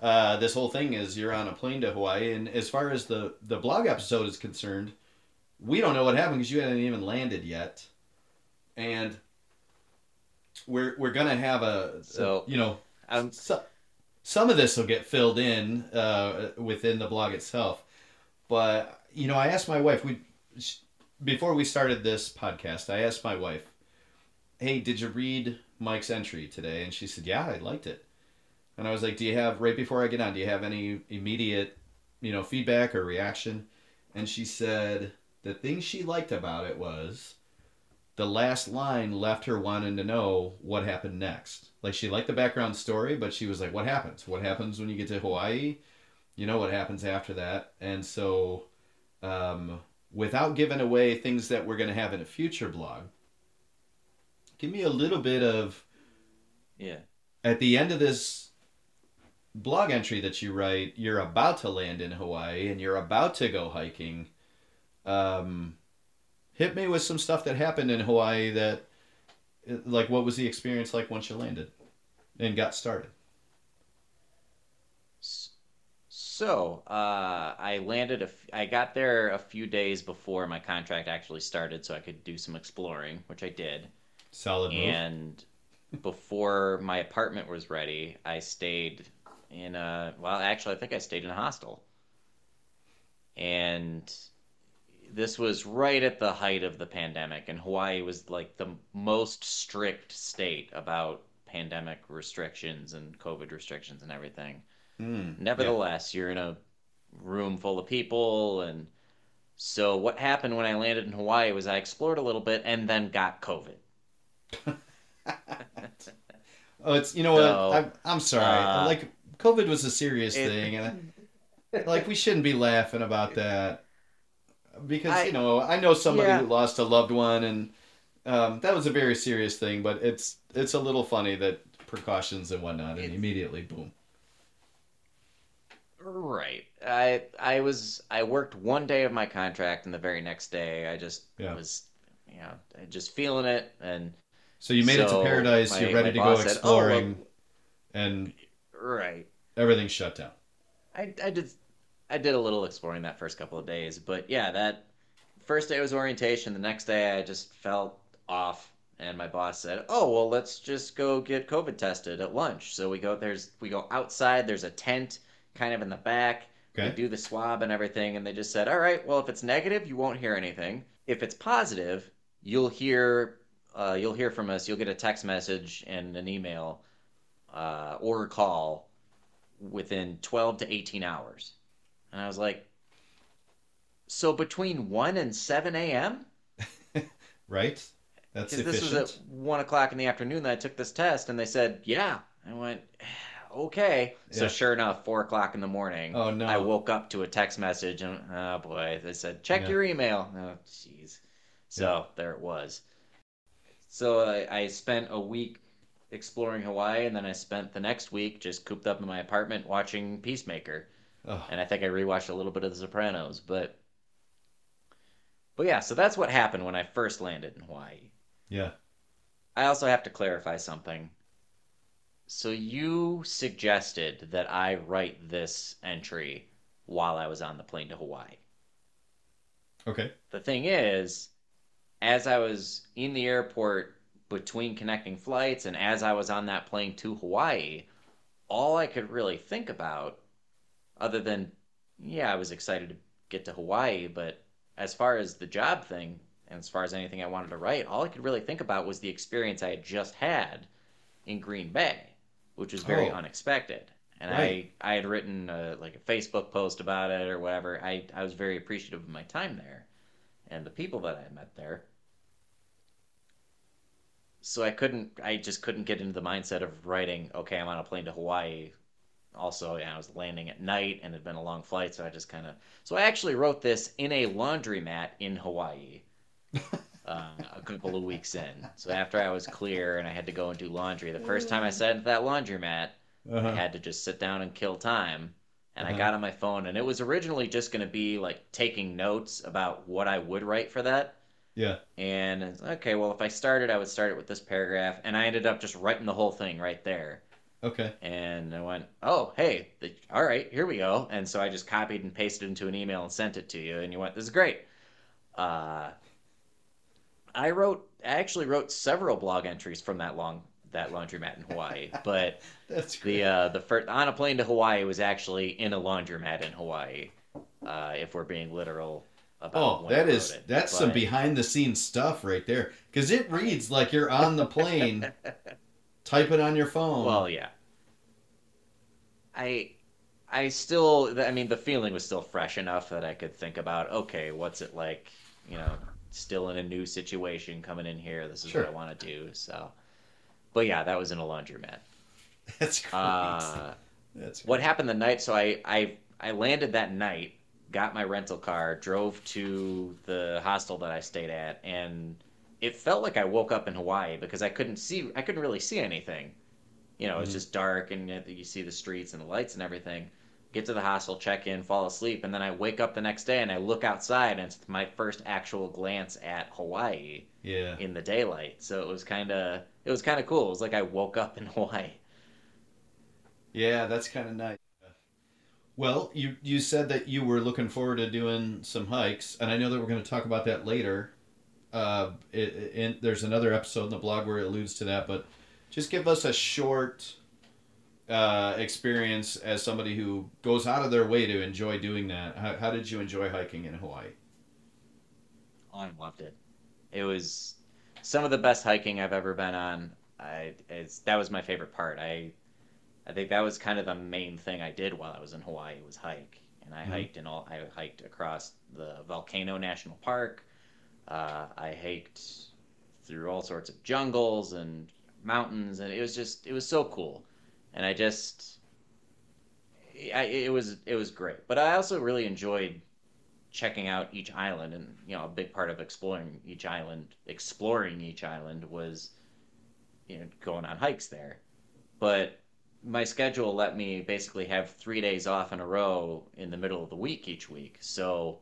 Uh, this whole thing is you're on a plane to Hawaii, and as far as the the blog episode is concerned, we don't know what happened because you hadn't even landed yet, and we're we're gonna have a So- you know Um, so, some of this will get filled in uh, within the blog itself, but you know I asked my wife we before we started this podcast I asked my wife, hey did you read Mike's entry today? And she said yeah I liked it, and I was like do you have right before I get on do you have any immediate you know feedback or reaction? And she said the thing she liked about it was the last line left her wanting to know what happened next. Like she liked the background story, but she was like, "What happens? What happens when you get to Hawaii? You know what happens after that?" And so, um, without giving away things that we're going to have in a future blog, give me a little bit of yeah. at the end of this blog entry that you write, you're about to land in Hawaii and you're about to go hiking. Um, hit me with some stuff that happened in Hawaii that, like, what was the experience like once you landed and got started? So, uh, I landed. A f- I got there a few days before my contract actually started, so I could do some exploring, which I did. Solid move. And before my apartment was ready, I stayed in a. Well, actually, I think I stayed in a hostel. And this was right at the height of the pandemic, and Hawaii was like the most strict state about pandemic restrictions and COVID restrictions and everything. Mm, Nevertheless, you're in a room full of people and so what happened when I landed in Hawaii was I explored a little bit and then got COVID. Oh, it's you know So, what? I'm, I'm sorry. uh, like COVID was a serious it- thing, and I, like we shouldn't be laughing about that because I- you know I know somebody Yeah. who lost a loved one, and um, that was a very serious thing. But it's it's a little funny that precautions and whatnot, and immediately boom. Right. I I was I worked one day of my contract and the very next day I just Yeah. was you know, just feeling it and So you made it to paradise. my- you're ready to go said, "Oh, well- exploring, and right. everything's shut down. I, I did I did a little exploring that first couple of days, but yeah, that first day was orientation. The next day I just felt off, and my boss said, "Oh well, let's just go get COVID tested at lunch." So we go there's we go outside. There's a tent kind of in the back. Okay. They do the swab and everything, and they just said, "All right, well if it's negative, you won't hear anything. If it's positive, you'll hear uh, you'll hear from us. You'll get a text message and an email uh, or a call." within 12 to 18 hours. And I was like, so between 1 and 7 a.m.? Right? That's Because this was at 1 o'clock in the afternoon that I took this test, and they said, yeah. I went, okay. So sure enough, 4 o'clock in the morning, Oh no! I woke up to a text message, and oh boy, they said, check Yeah. your email. Oh, jeez. So there it was. So I, I spent a week exploring Hawaii, and then I spent the next week just cooped up in my apartment watching Peacemaker. Oh, and I think I rewatched a little bit of The Sopranos, but but yeah, so that's what happened when I first landed in Hawaii. yeah. I also have to clarify something. So you suggested that I write this entry while I was on the plane to Hawaii. Okay. The thing is, as I was in the airport between connecting flights and as I was on that plane to Hawaii, all I could really think about, other than, yeah, I was excited to get to Hawaii, but as far as the job thing, and as far as anything I wanted to write, all I could really think about was the experience I had just had in Green Bay, which was very Oh. unexpected. And Right. I, I had written uh like a Facebook post about it or whatever. I, I was very appreciative of my time there and the people that I met there. So I couldn't, I just couldn't get into the mindset of writing, okay, I'm on a plane to Hawaii. Also, yeah, I was landing at night and it had been a long flight, so I just kind of, so I actually wrote this in a laundromat in Hawaii. uh, a couple of weeks in. So after I was clear and I had to go and do laundry, the first time I sat into that laundromat, I Uh-huh. had to just sit down and kill time. And Uh-huh. I got on my phone, and it was originally just going to be like taking notes about what I would write for that. Yeah. And okay, well, if I started, I would start it with this paragraph. And I ended up just writing the whole thing right there. Okay. And I went, oh, hey, the, all right, here we go. And so I just copied and pasted into an email and sent it to you. And you went, this is great. Uh, I wrote, I actually wrote several blog entries from that long, that laundromat in Hawaii. But That's great. the uh, the first on a plane to Hawaii was actually in a laundromat in Hawaii. Uh, if we're being literal about Oh, that is it. that's some behind the scenes stuff right there. Because it reads like you're on the plane, typing on your phone. Well, yeah. I I still I mean the feeling was still fresh enough that I could think about okay, what's it like, you know, still in a new situation coming in here. This is Sure. what I want to do. So But yeah, that was in a laundromat. that's great. Uh that's what happened the night so I, I i landed that night got my rental car drove to the hostel that i stayed at and it felt like i woke up in hawaii because i couldn't see i couldn't really see anything you know it's Mhm. just dark and you- you see the streets and the lights and everything get to the hostel check in fall asleep and then i wake up the next day and i look outside and it's my first actual glance at hawaii yeah. in the daylight so it was kind of it was kind of cool it was like i woke up in hawaii Yeah, that's kind of nice. Well, you you said that you were looking forward to doing some hikes, and I know that we're going to talk about that later. Uh, there's another episode in the blog where it alludes to that, but just give us a short uh, experience as somebody who goes out of their way to enjoy doing that. How, how did you enjoy hiking in Hawaii? Oh, I loved it. It was some of the best hiking I've ever been on. I that was my favorite part. I I think that was kind of the main thing I did while I was in Hawaii was hike. and I Mhm. hiked in all. I hiked across the Volcano National Park. Uh, I hiked through all sorts of jungles and mountains, and it was just it was so cool. And I just, I, it was it was great. But I also really enjoyed checking out each island, and you know, a big part of exploring each island, exploring each island was, you know, going on hikes there. But my schedule let me basically have three days off in a row in the middle of the week each week. So,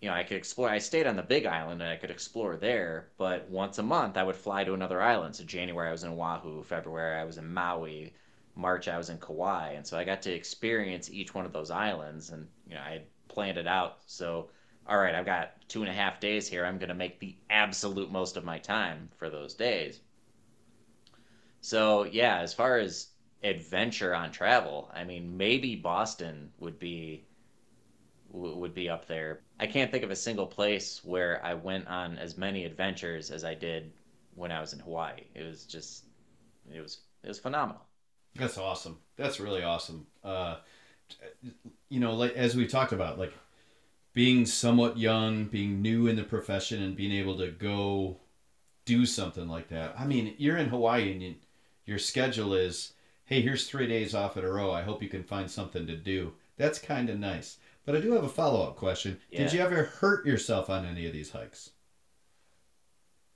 you know, I could explore. I stayed on the big island and I could explore there, but once a month I would fly to another island. So, January I was in Oahu, February I was in Maui, March I was in Kauai. And so I got to experience each one of those islands and, you know, I planned it out. So, all right, I've got two and a half days here. I'm going to make the absolute most of my time for those days. So, yeah, as far as adventure on travel. I mean, maybe Boston would be would be up there. I can't think of a single place where I went on as many adventures as I did when I was in Hawaii. It was just it was it was phenomenal. That's awesome. That's really awesome. Uh, you know, like as we talked about, like being somewhat young, being new in the profession, and being able to go do something like that. I mean, you're in Hawaii and you, your schedule is, hey, here's three days off in a row. I hope you can find something to do. That's kind of nice. But I do have a follow up question. Yeah. Did you ever hurt yourself on any of these hikes?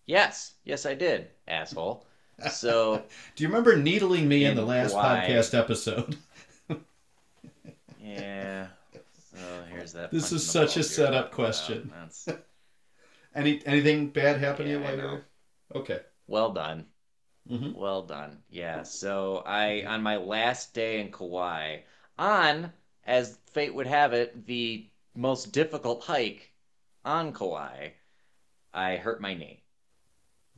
Yes, yes I did, asshole. So, Do you remember needling me in, the last Hawaii. podcast episode? yeah. So here's that. This is such a setup question. Any anything bad happen to you Yeah, while you were? Okay. well done. Mhm. Well done. Yeah. So I on my last day in Kauai, on as fate would have it, the most difficult hike on Kauai, I hurt my knee.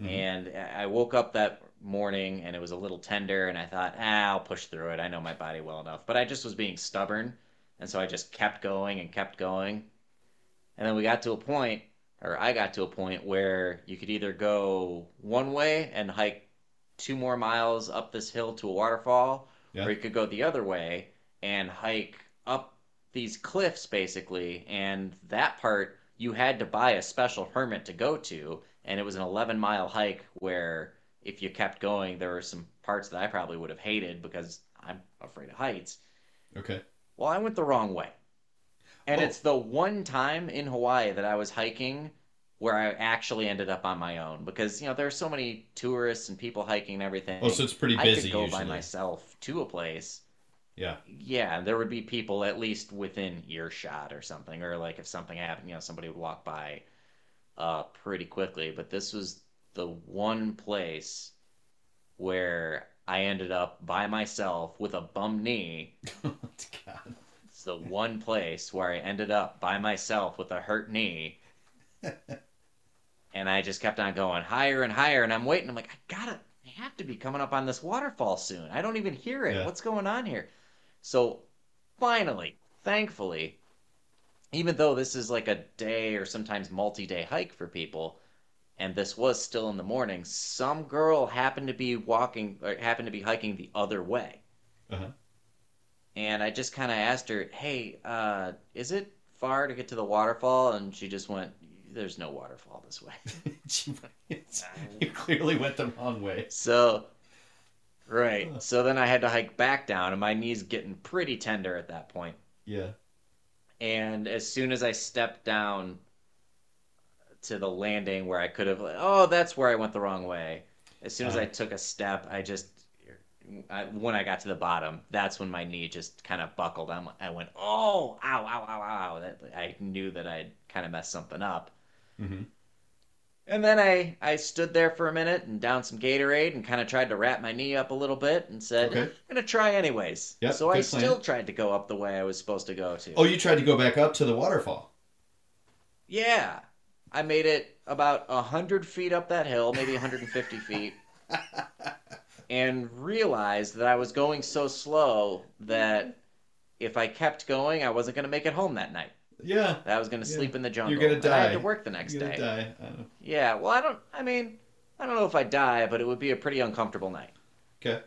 Mhm. And I woke up that morning and it was a little tender and I thought, ah, I'll push through it. I know my body well enough. But I just was being stubborn. And so I just kept going and kept going. And then we got to a point, or I got to a point where you could either go one way and hike two more miles up this hill to a waterfall, Yeah. or you could go the other way and hike up these cliffs basically. And that part you had to buy a special permit to go to, and it was an 11 mile hike where if you kept going, there were some parts that I probably would have hated because I'm afraid of heights. Okay. Well, I went the wrong way. And Oh. it's the one time in Hawaii that I was hiking where I actually ended up on my own because, you know, there are so many tourists and people hiking and everything. Oh, so it's pretty busy. I could go usually. by myself to a place. Yeah. Yeah, there would be people at least within earshot or something, or like if something happened, you know, somebody would walk by uh, pretty quickly. But this was the one place where I ended up by myself with a bum knee God. it's the one place where I ended up by myself with a hurt knee. and I just kept on going higher and higher. And I'm waiting. I'm like, I gotta, I have to be coming up on this waterfall soon. I don't even hear it. Yeah. What's going on here? So finally, thankfully, even though this is like a day or sometimes multi day hike for people, and this was still in the morning, some girl happened to be walking, or happened to be hiking the other way Uh-huh. and I just kind of asked her, "Hey, uh, is it far to get to the waterfall?" And she just went, "There's no waterfall this way." you clearly went the wrong way. So, right. So then I had to hike back down, and my knees getting pretty tender at that point. Yeah. And as soon as I stepped down to the landing where I could have, oh, that's where I went the wrong way. As soon as I Uh-huh. took a step, I just, I, when I got to the bottom, that's when my knee just kind of buckled. I'm, I went, oh, ow, ow, ow, ow. That, I knew that I'd kind of messed something up. Mm-hmm. And then I, I stood there for a minute and downed some Gatorade and kind of tried to wrap my knee up a little bit and said, Okay. I'm going to try anyways. Yep, so I plan. still tried to go up the way I was supposed to go to. Oh, you tried to go back up to the waterfall. Yeah. I made it about 100 feet up that hill, maybe 150 feet, and realized that I was going so slow that if I kept going, I wasn't going to make it home that night. Yeah. That I was going to Yeah. sleep in the jungle. You're gonna and I had to work the next You're gonna day. die. Yeah, well, I don't, I mean, I don't know if I die, but it would be a pretty uncomfortable night. Okay.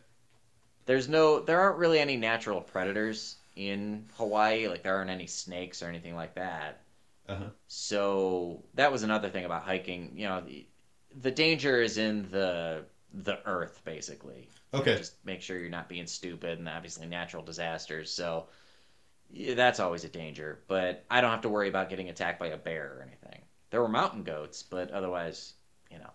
There's no, there aren't really any natural predators in Hawaii. Like there aren't any snakes or anything like that. Uh-huh. So that was another thing about hiking. You know, the, the danger is in the the earth, basically. Okay. Just make sure you're not being stupid, and obviously natural disasters. So that's always a danger. But I don't have to worry about getting attacked by a bear or anything. There were mountain goats, but otherwise, you know.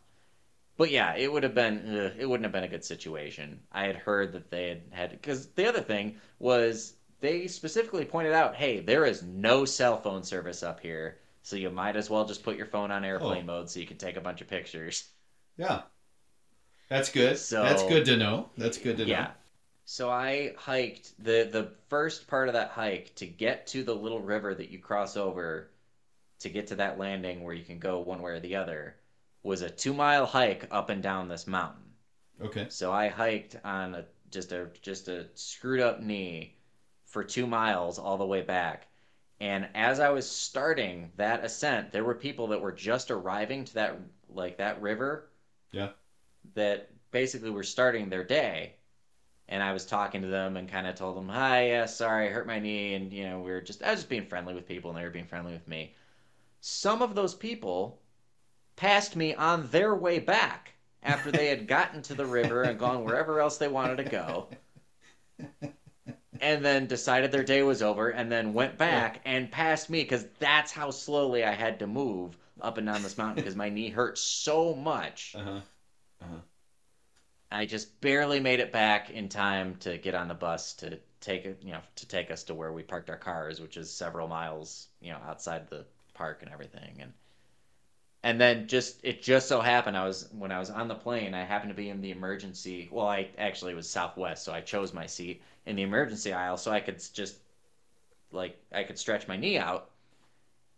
But yeah, it would have been ugh, it wouldn't have been a good situation. I had heard that they had had because the other thing was they specifically pointed out, hey, there is no cell phone service up here, so you might as well just put your phone on airplane Oh. mode so you can take a bunch of pictures. Yeah. That's good. So- That's good to know. That's good to know. So I hiked the the first part of that hike to get to the little river that you cross over to get to that landing where you can go one way or the other was a two mile hike up and down this mountain. Okay. So I hiked on a just a just a screwed up knee for two miles all the way back. And as I was starting that ascent, there were people that were just arriving to that like that river. Yeah. That basically were starting their day. And I was talking to them and kind of told them, "Hi, yeah, sorry, I hurt my knee." And you know, we were just I was just being friendly with people, and they were being friendly with me. Some of those people passed me on their way back after they had gotten to the river and gone wherever else they wanted to go. And then decided their day was over and then went back and passed me because that's how slowly I had to move up and down this mountain because my knee hurt so much. Uh-huh. I just barely made it back in time to get on the bus to take you know, to take us to where we parked our cars, which is several miles, you know, outside the park and everything. And and then just it just so happened I was when I was on the plane, I happened to be in the emergency. Well, I actually was Southwest, so I chose my seat in the emergency aisle so I could just like I could stretch my knee out.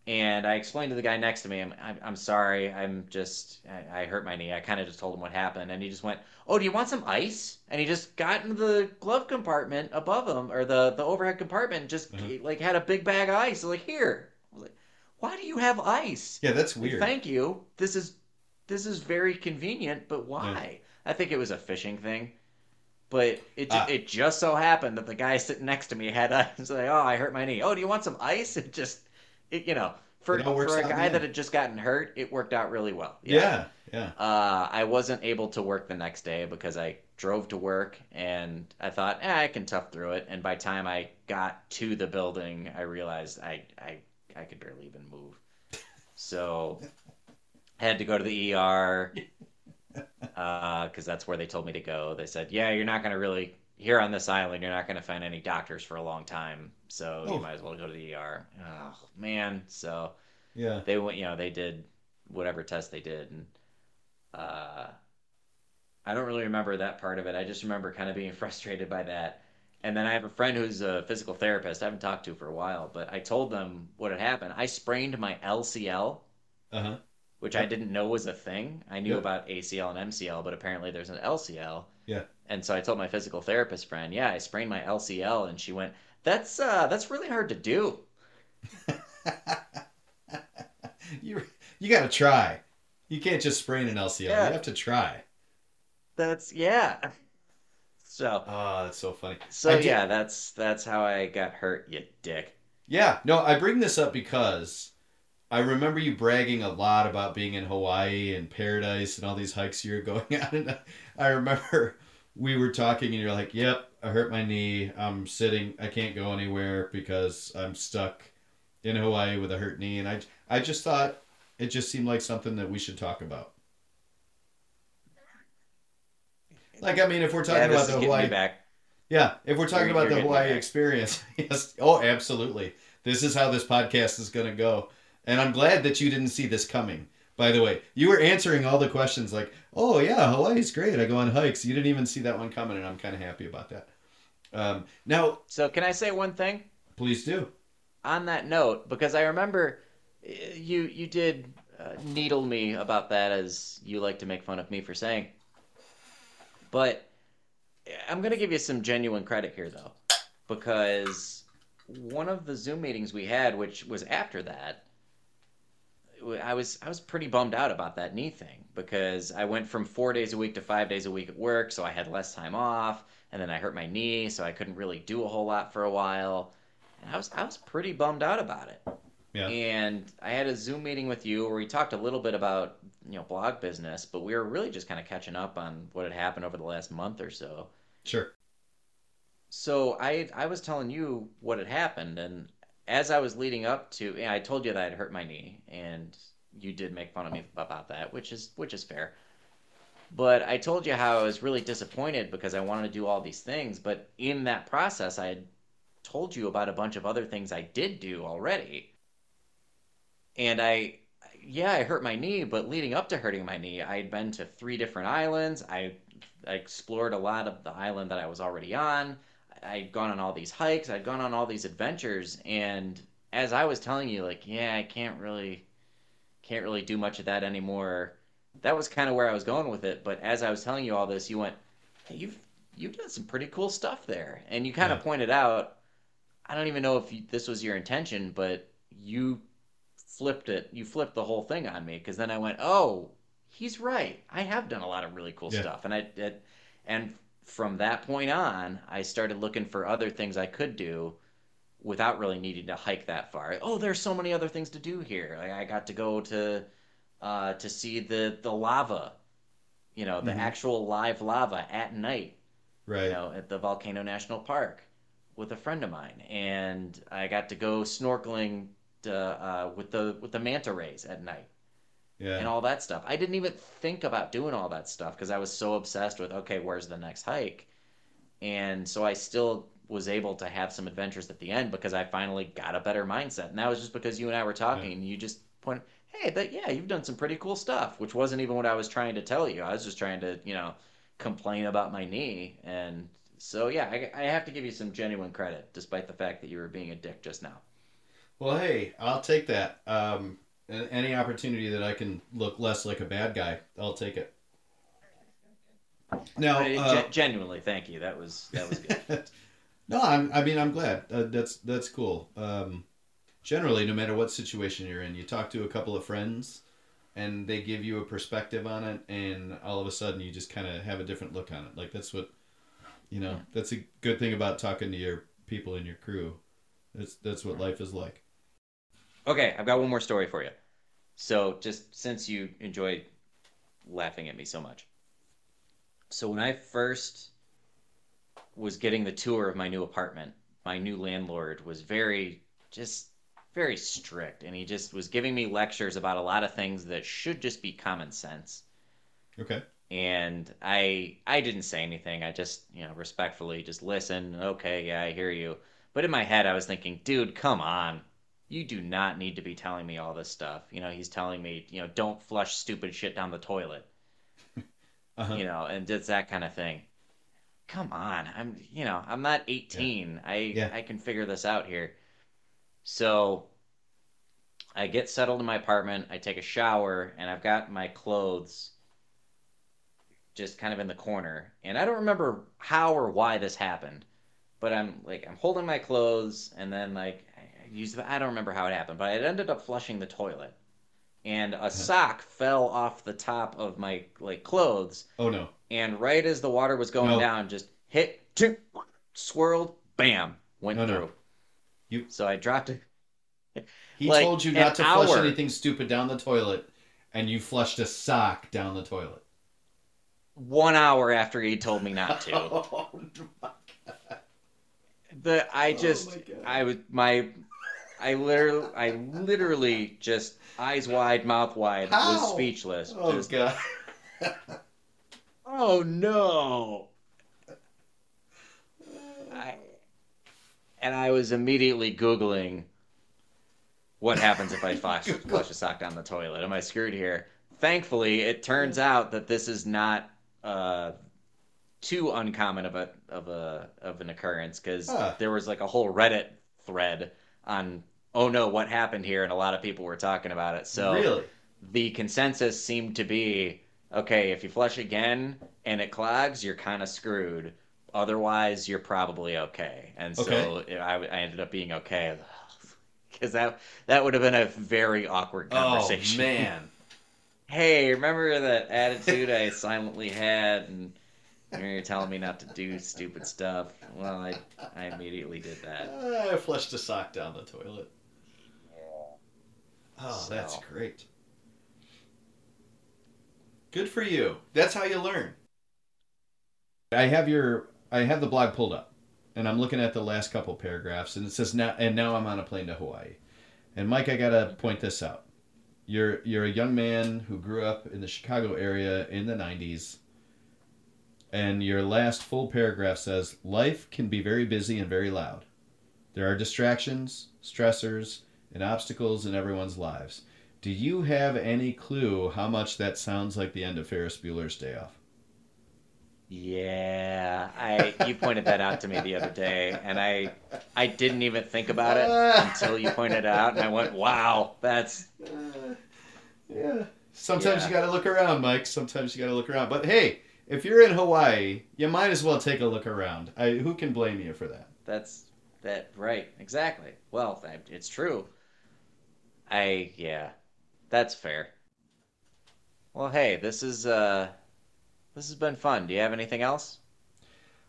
And I explained to the guy next to me, I'm, I'm, I'm sorry, I'm just, I, I hurt my knee. I kind of just told him what happened. And he just went, Oh, do you want some ice? And he just got into the glove compartment above him, or the, the overhead compartment, just Uh-huh. like had a big bag of ice. Like, here. I was like, Why do you have ice? Yeah, that's Like, weird. Thank you. This is this is very convenient, but why? I think it was a fishing thing. But it Ah. it just so happened that the guy sitting next to me had ice. Like, oh, I hurt my knee. Oh, do you want some ice? It just, it you know, for It all works for a guy that had just gotten hurt, it worked out really well. yeah. Yeah. Uh, I wasn't able to work the next day because I drove to work and I thought, eh, I can tough through it. And by time I got to the building, I realized I I, I could barely even move. So I had to go to the ER because that's where they told me to go. They said, yeah, you're not going to really here on this island. You're not going to find any doctors for a long time, so Oh. you might as well go to the ER. Oh man, so Yeah. they went you know they did whatever test they did and uh i don't really remember that part of it i just remember kind of being frustrated by that and then i have a friend who's a physical therapist i haven't talked to for a while but i told them what had happened i sprained my lcl Uh-huh. which i didn't know was a thing i knew Yeah. about acl and mcl but apparently there's an lcl Yeah. And so i told my physical therapist friend yeah i sprained my lcl and she went that's uh that's really hard to do you you got to try. You can't just sprain an LCL. Yeah. You have to try. that's yeah so Oh, that's so funny. So did- yeah, that's that's how I got hurt, you dick. Yeah, no, I bring this up because I remember you bragging a lot about being in Hawaii and paradise and all these hikes you were going on. And I remember we were talking and you're like, "Yep, I hurt my knee. I'm sitting. I can't go anywhere because I'm stuck in Hawaii with a hurt knee." And I, I just thought it just seemed like something that we should talk about. Like, I mean, if we're talking yeah, about the Hawaii back. yeah, if we're talking You're- about you're the Hawaii experience, yes. Oh, absolutely. This is how this podcast is going to go. And I'm glad that you didn't see this coming. By the way, you were answering all the questions like, "Oh yeah, Hawaii's great. I go on hikes." You didn't even see that one coming, and I'm kind of happy about that. Um, now, So can I say one thing please do. on that note? Because I remember uh, you you did uh, needle me about that, as you like to make fun of me for saying. But I'm gonna give you some genuine credit here, though, because one of the Zoom meetings we had, which was after that, I was I was pretty bummed out about that knee thing because I went from four days a week to five days a week at work, so I had less time off, and then I hurt my knee, so I couldn't really do a whole lot for a while, and I was I was pretty bummed out about it. Yeah. And I had a Zoom meeting with you where we talked a little bit about you know blog business, but we were really just kind of catching up on what had happened over the last month or so. Sure. So I I was telling you what had happened, and as I was leading up to, I told you that I'd hurt my knee, and you did make fun of me about that, which is which is fair. But I told you how I was really disappointed because I wanted to do all these things, but in that process, I had told you about a bunch of other things I did do already. And I, yeah, I hurt my knee, but leading up to hurting my knee, I had been to three different islands. I, I explored a lot of the island that I was already on. I'd gone on all these hikes, I'd gone on all these adventures, and as I was telling you, like, yeah, I can't really, can't really do much of that anymore. That was kind of where I was going with it. But as I was telling you all this, you went, hey, you've you've done some pretty cool stuff there, and you kind of Yeah. pointed out. I don't even know if you, this was your intention, but you flipped it. You flipped the whole thing on me because then I went, oh, he's right. I have done a lot of really cool Yeah. stuff, and I it, and from that point on, I started looking for other things I could do without really needing to hike that far. Oh, there's so many other things to do here. Like I got to go to uh, to see the the lava, you know, the Mhm. actual live lava at night, Right. you know, at the Volcano National Park with a friend of mine, and I got to go snorkeling to, uh, with the with the manta rays at night yeah. and all that stuff. I didn't even think about doing all that stuff because I was so obsessed with okay, where's the next hike? And so I still was able to have some adventures at the end because I finally got a better mindset. And that was just because you and I were talking and you just point, hey, that yeah, you've done some pretty cool stuff, which wasn't even what I was trying to tell you. I was just trying to, you know, complain about my knee. And so yeah, I, I have to give you some genuine credit, despite the fact that you were being a dick just now. Well, hey, I'll take that. Um, any opportunity that I can look less like a bad guy, I'll take it. Now, uh, gen- genuinely, thank you. That was that was good. no, I'm, I mean, I'm glad. Uh, that's that's cool. Um, generally, no matter what situation you're in, you talk to a couple of friends, and they give you a perspective on it, and all of a sudden, you just kind of have a different look on it. Like that's what, you know, Yeah. that's a good thing about talking to your people in your crew. That's that's what life is like. Okay, I've got one more story for you. So, just since you enjoyed laughing at me so much. So, when I first was getting the tour of my new apartment, my new landlord was very, just very strict. And he just was giving me lectures about a lot of things that should just be common sense. Okay. And I I didn't say anything. I just, you know, respectfully just listen. Okay, yeah, I hear you. But in my head, I was thinking, dude, come on. You do not need to be telling me all this stuff. You know, he's telling me, you know, don't flush stupid shit down the toilet, Uh-huh. you know, and just that kind of thing. Come on. I'm, you know, I'm not 18. I Yeah. I can figure this out here. So I get settled in my apartment, I take a shower, and I've got my clothes just kind of in the corner. And I don't remember how or why this happened, but I'm like I'm holding my clothes and then like I I the, I don't remember how it happened, but I ended up flushing the toilet. And a sock fell off the top of my like clothes Oh no. and right as the water was going No. down just hit chink, swirled, bam, went No, no. through. You- So I dropped it. He Like, told you an not to flush hour. anything stupid down the toilet, and you flushed a sock down the toilet. One hour after he told me not to. Oh, my God. The I Oh just my God. I was my I literally I literally just eyes wide, mouth wide, How? was speechless. Oh just, god. oh no. I, and I was immediately Googling what happens if I flush, flush a sock down the toilet. Am I screwed here? Thankfully, it turns out that this is not uh, too uncommon of a of a of an occurrence because Huh. there was like a whole Reddit thread on oh no what happened here and a lot of people were talking about it. So really? the consensus seemed to be okay if you flush again and it clogs you're kind of screwed otherwise you're probably okay and so I, I ended up being okay because that that would have been a very awkward oh, conversation. Oh man. hey, remember that attitude I silently had, and you're telling me not to do stupid stuff. Well, I I immediately did that. I flushed a sock down the toilet. Oh, that's great. Good for you. That's how you learn. I have your I have the blog pulled up and I'm looking at the last couple paragraphs and it says now and now I'm on a plane to Hawaii. And Mike, I got to point this out. You're you're a young man who grew up in the Chicago area in the 90s. And your last full paragraph says life can be very busy and very loud. There are distractions, stressors, and obstacles in everyone's lives. Do you have any clue how much that sounds like the end of Ferris Bueller's Day Off? Yeah, I you pointed that out to me the other day, and I I didn't even think about it until you pointed it out, and I went, "Wow, that's Uh, yeah. Sometimes Yeah. you got to look around, Mike. Sometimes you got to look around. But hey, if you're in Hawaii, you might as well take a look around. I, who can blame you for that? that's that right exactly." Well, it's true. I yeah, that's fair. Well, hey, this is uh, this has been fun. Do you have anything else?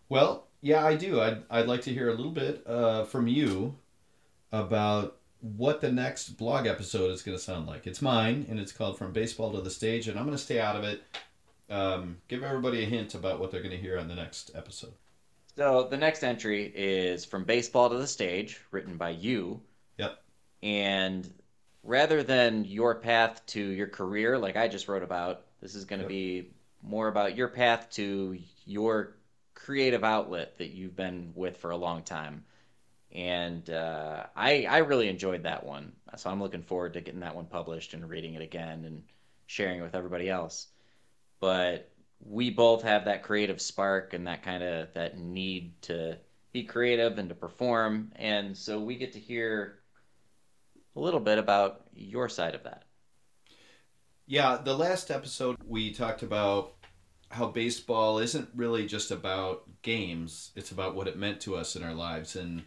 Well, yeah, I do. I'd, I'd like to hear a little bit uh, from you about what the next blog episode is going to sound like. It's mine, and it's called From Baseball to the Stage, and I'm going to stay out of it. Um, give everybody a hint about what they're going to hear on the next episode. So the next entry is from baseball to the stage, written by you. Yep. And rather than your path to your career, like I just wrote about, this is going to Yep. be more about your path to your creative outlet that you've been with for a long time. And uh, I I really enjoyed that one, so I'm looking forward to getting that one published and reading it again and sharing it with everybody else. But we both have that creative spark and that kind of that need to be creative and to perform and so we get to hear a little bit about your side of that Yeah, the last episode we talked about how baseball isn't really just about games, it's about what it meant to us in our lives. And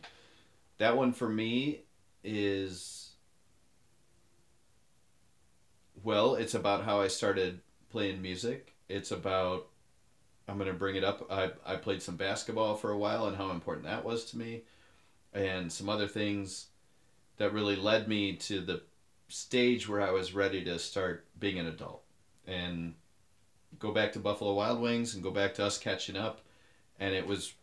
that one for me is well, it's about how I started playing music. It's about I'm going to bring it up. I I played some basketball for a while and how important that was to me and some other things that really led me to the stage where I was ready to start being an adult and go back to Buffalo Wild Wings and go back to us catching up. And it was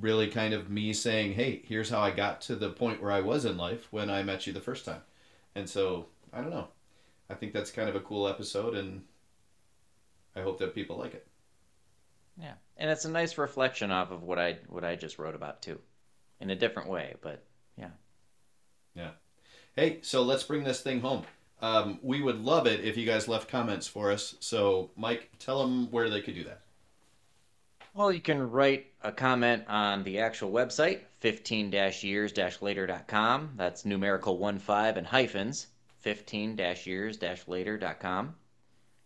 really kind of me saying, hey, here's how I got to the point where I was in life when I met you the first time. And so, I don't know. I think that's kind of a cool episode, and I hope that people like it. yeah and it's a nice reflection off of what i what i just wrote about too in a different way but Hey, so let's bring this thing home. Um, we would love it if you guys left comments for us. So, Mike, tell them where they could do that. well you can write a comment on the actual website 15-years-later.com that's numerical 1 5 and hyphens 15-years-later.com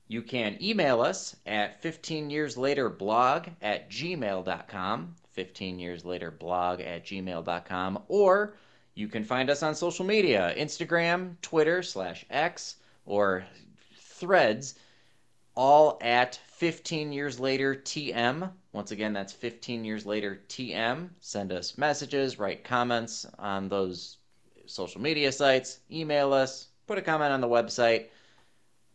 You can email us at 15 years later blog at gmail.com, 15 years later blog at gmail.com, or you can find us on social media Instagram, Twitter slash X, or threads, all at 15 years later TM. Once again, that's 15 years later TM. Send us messages, write comments on those social media sites, email us, put a comment on the website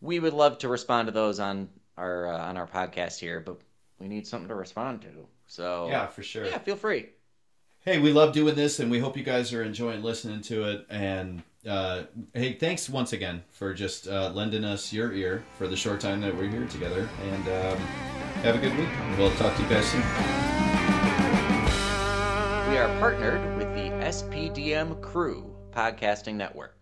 we would love to respond to those on our uh, on our podcast here, but we need something to respond to. So Yeah, for sure. yeah, feel free. Hey, we love doing this, and we hope you guys are enjoying listening to it. And uh, hey, thanks once again for just uh, lending us your ear for the short time that we're here together. And um, have a good week. We'll talk to you guys soon. We are partnered with the SPDM Crew Podcasting Network.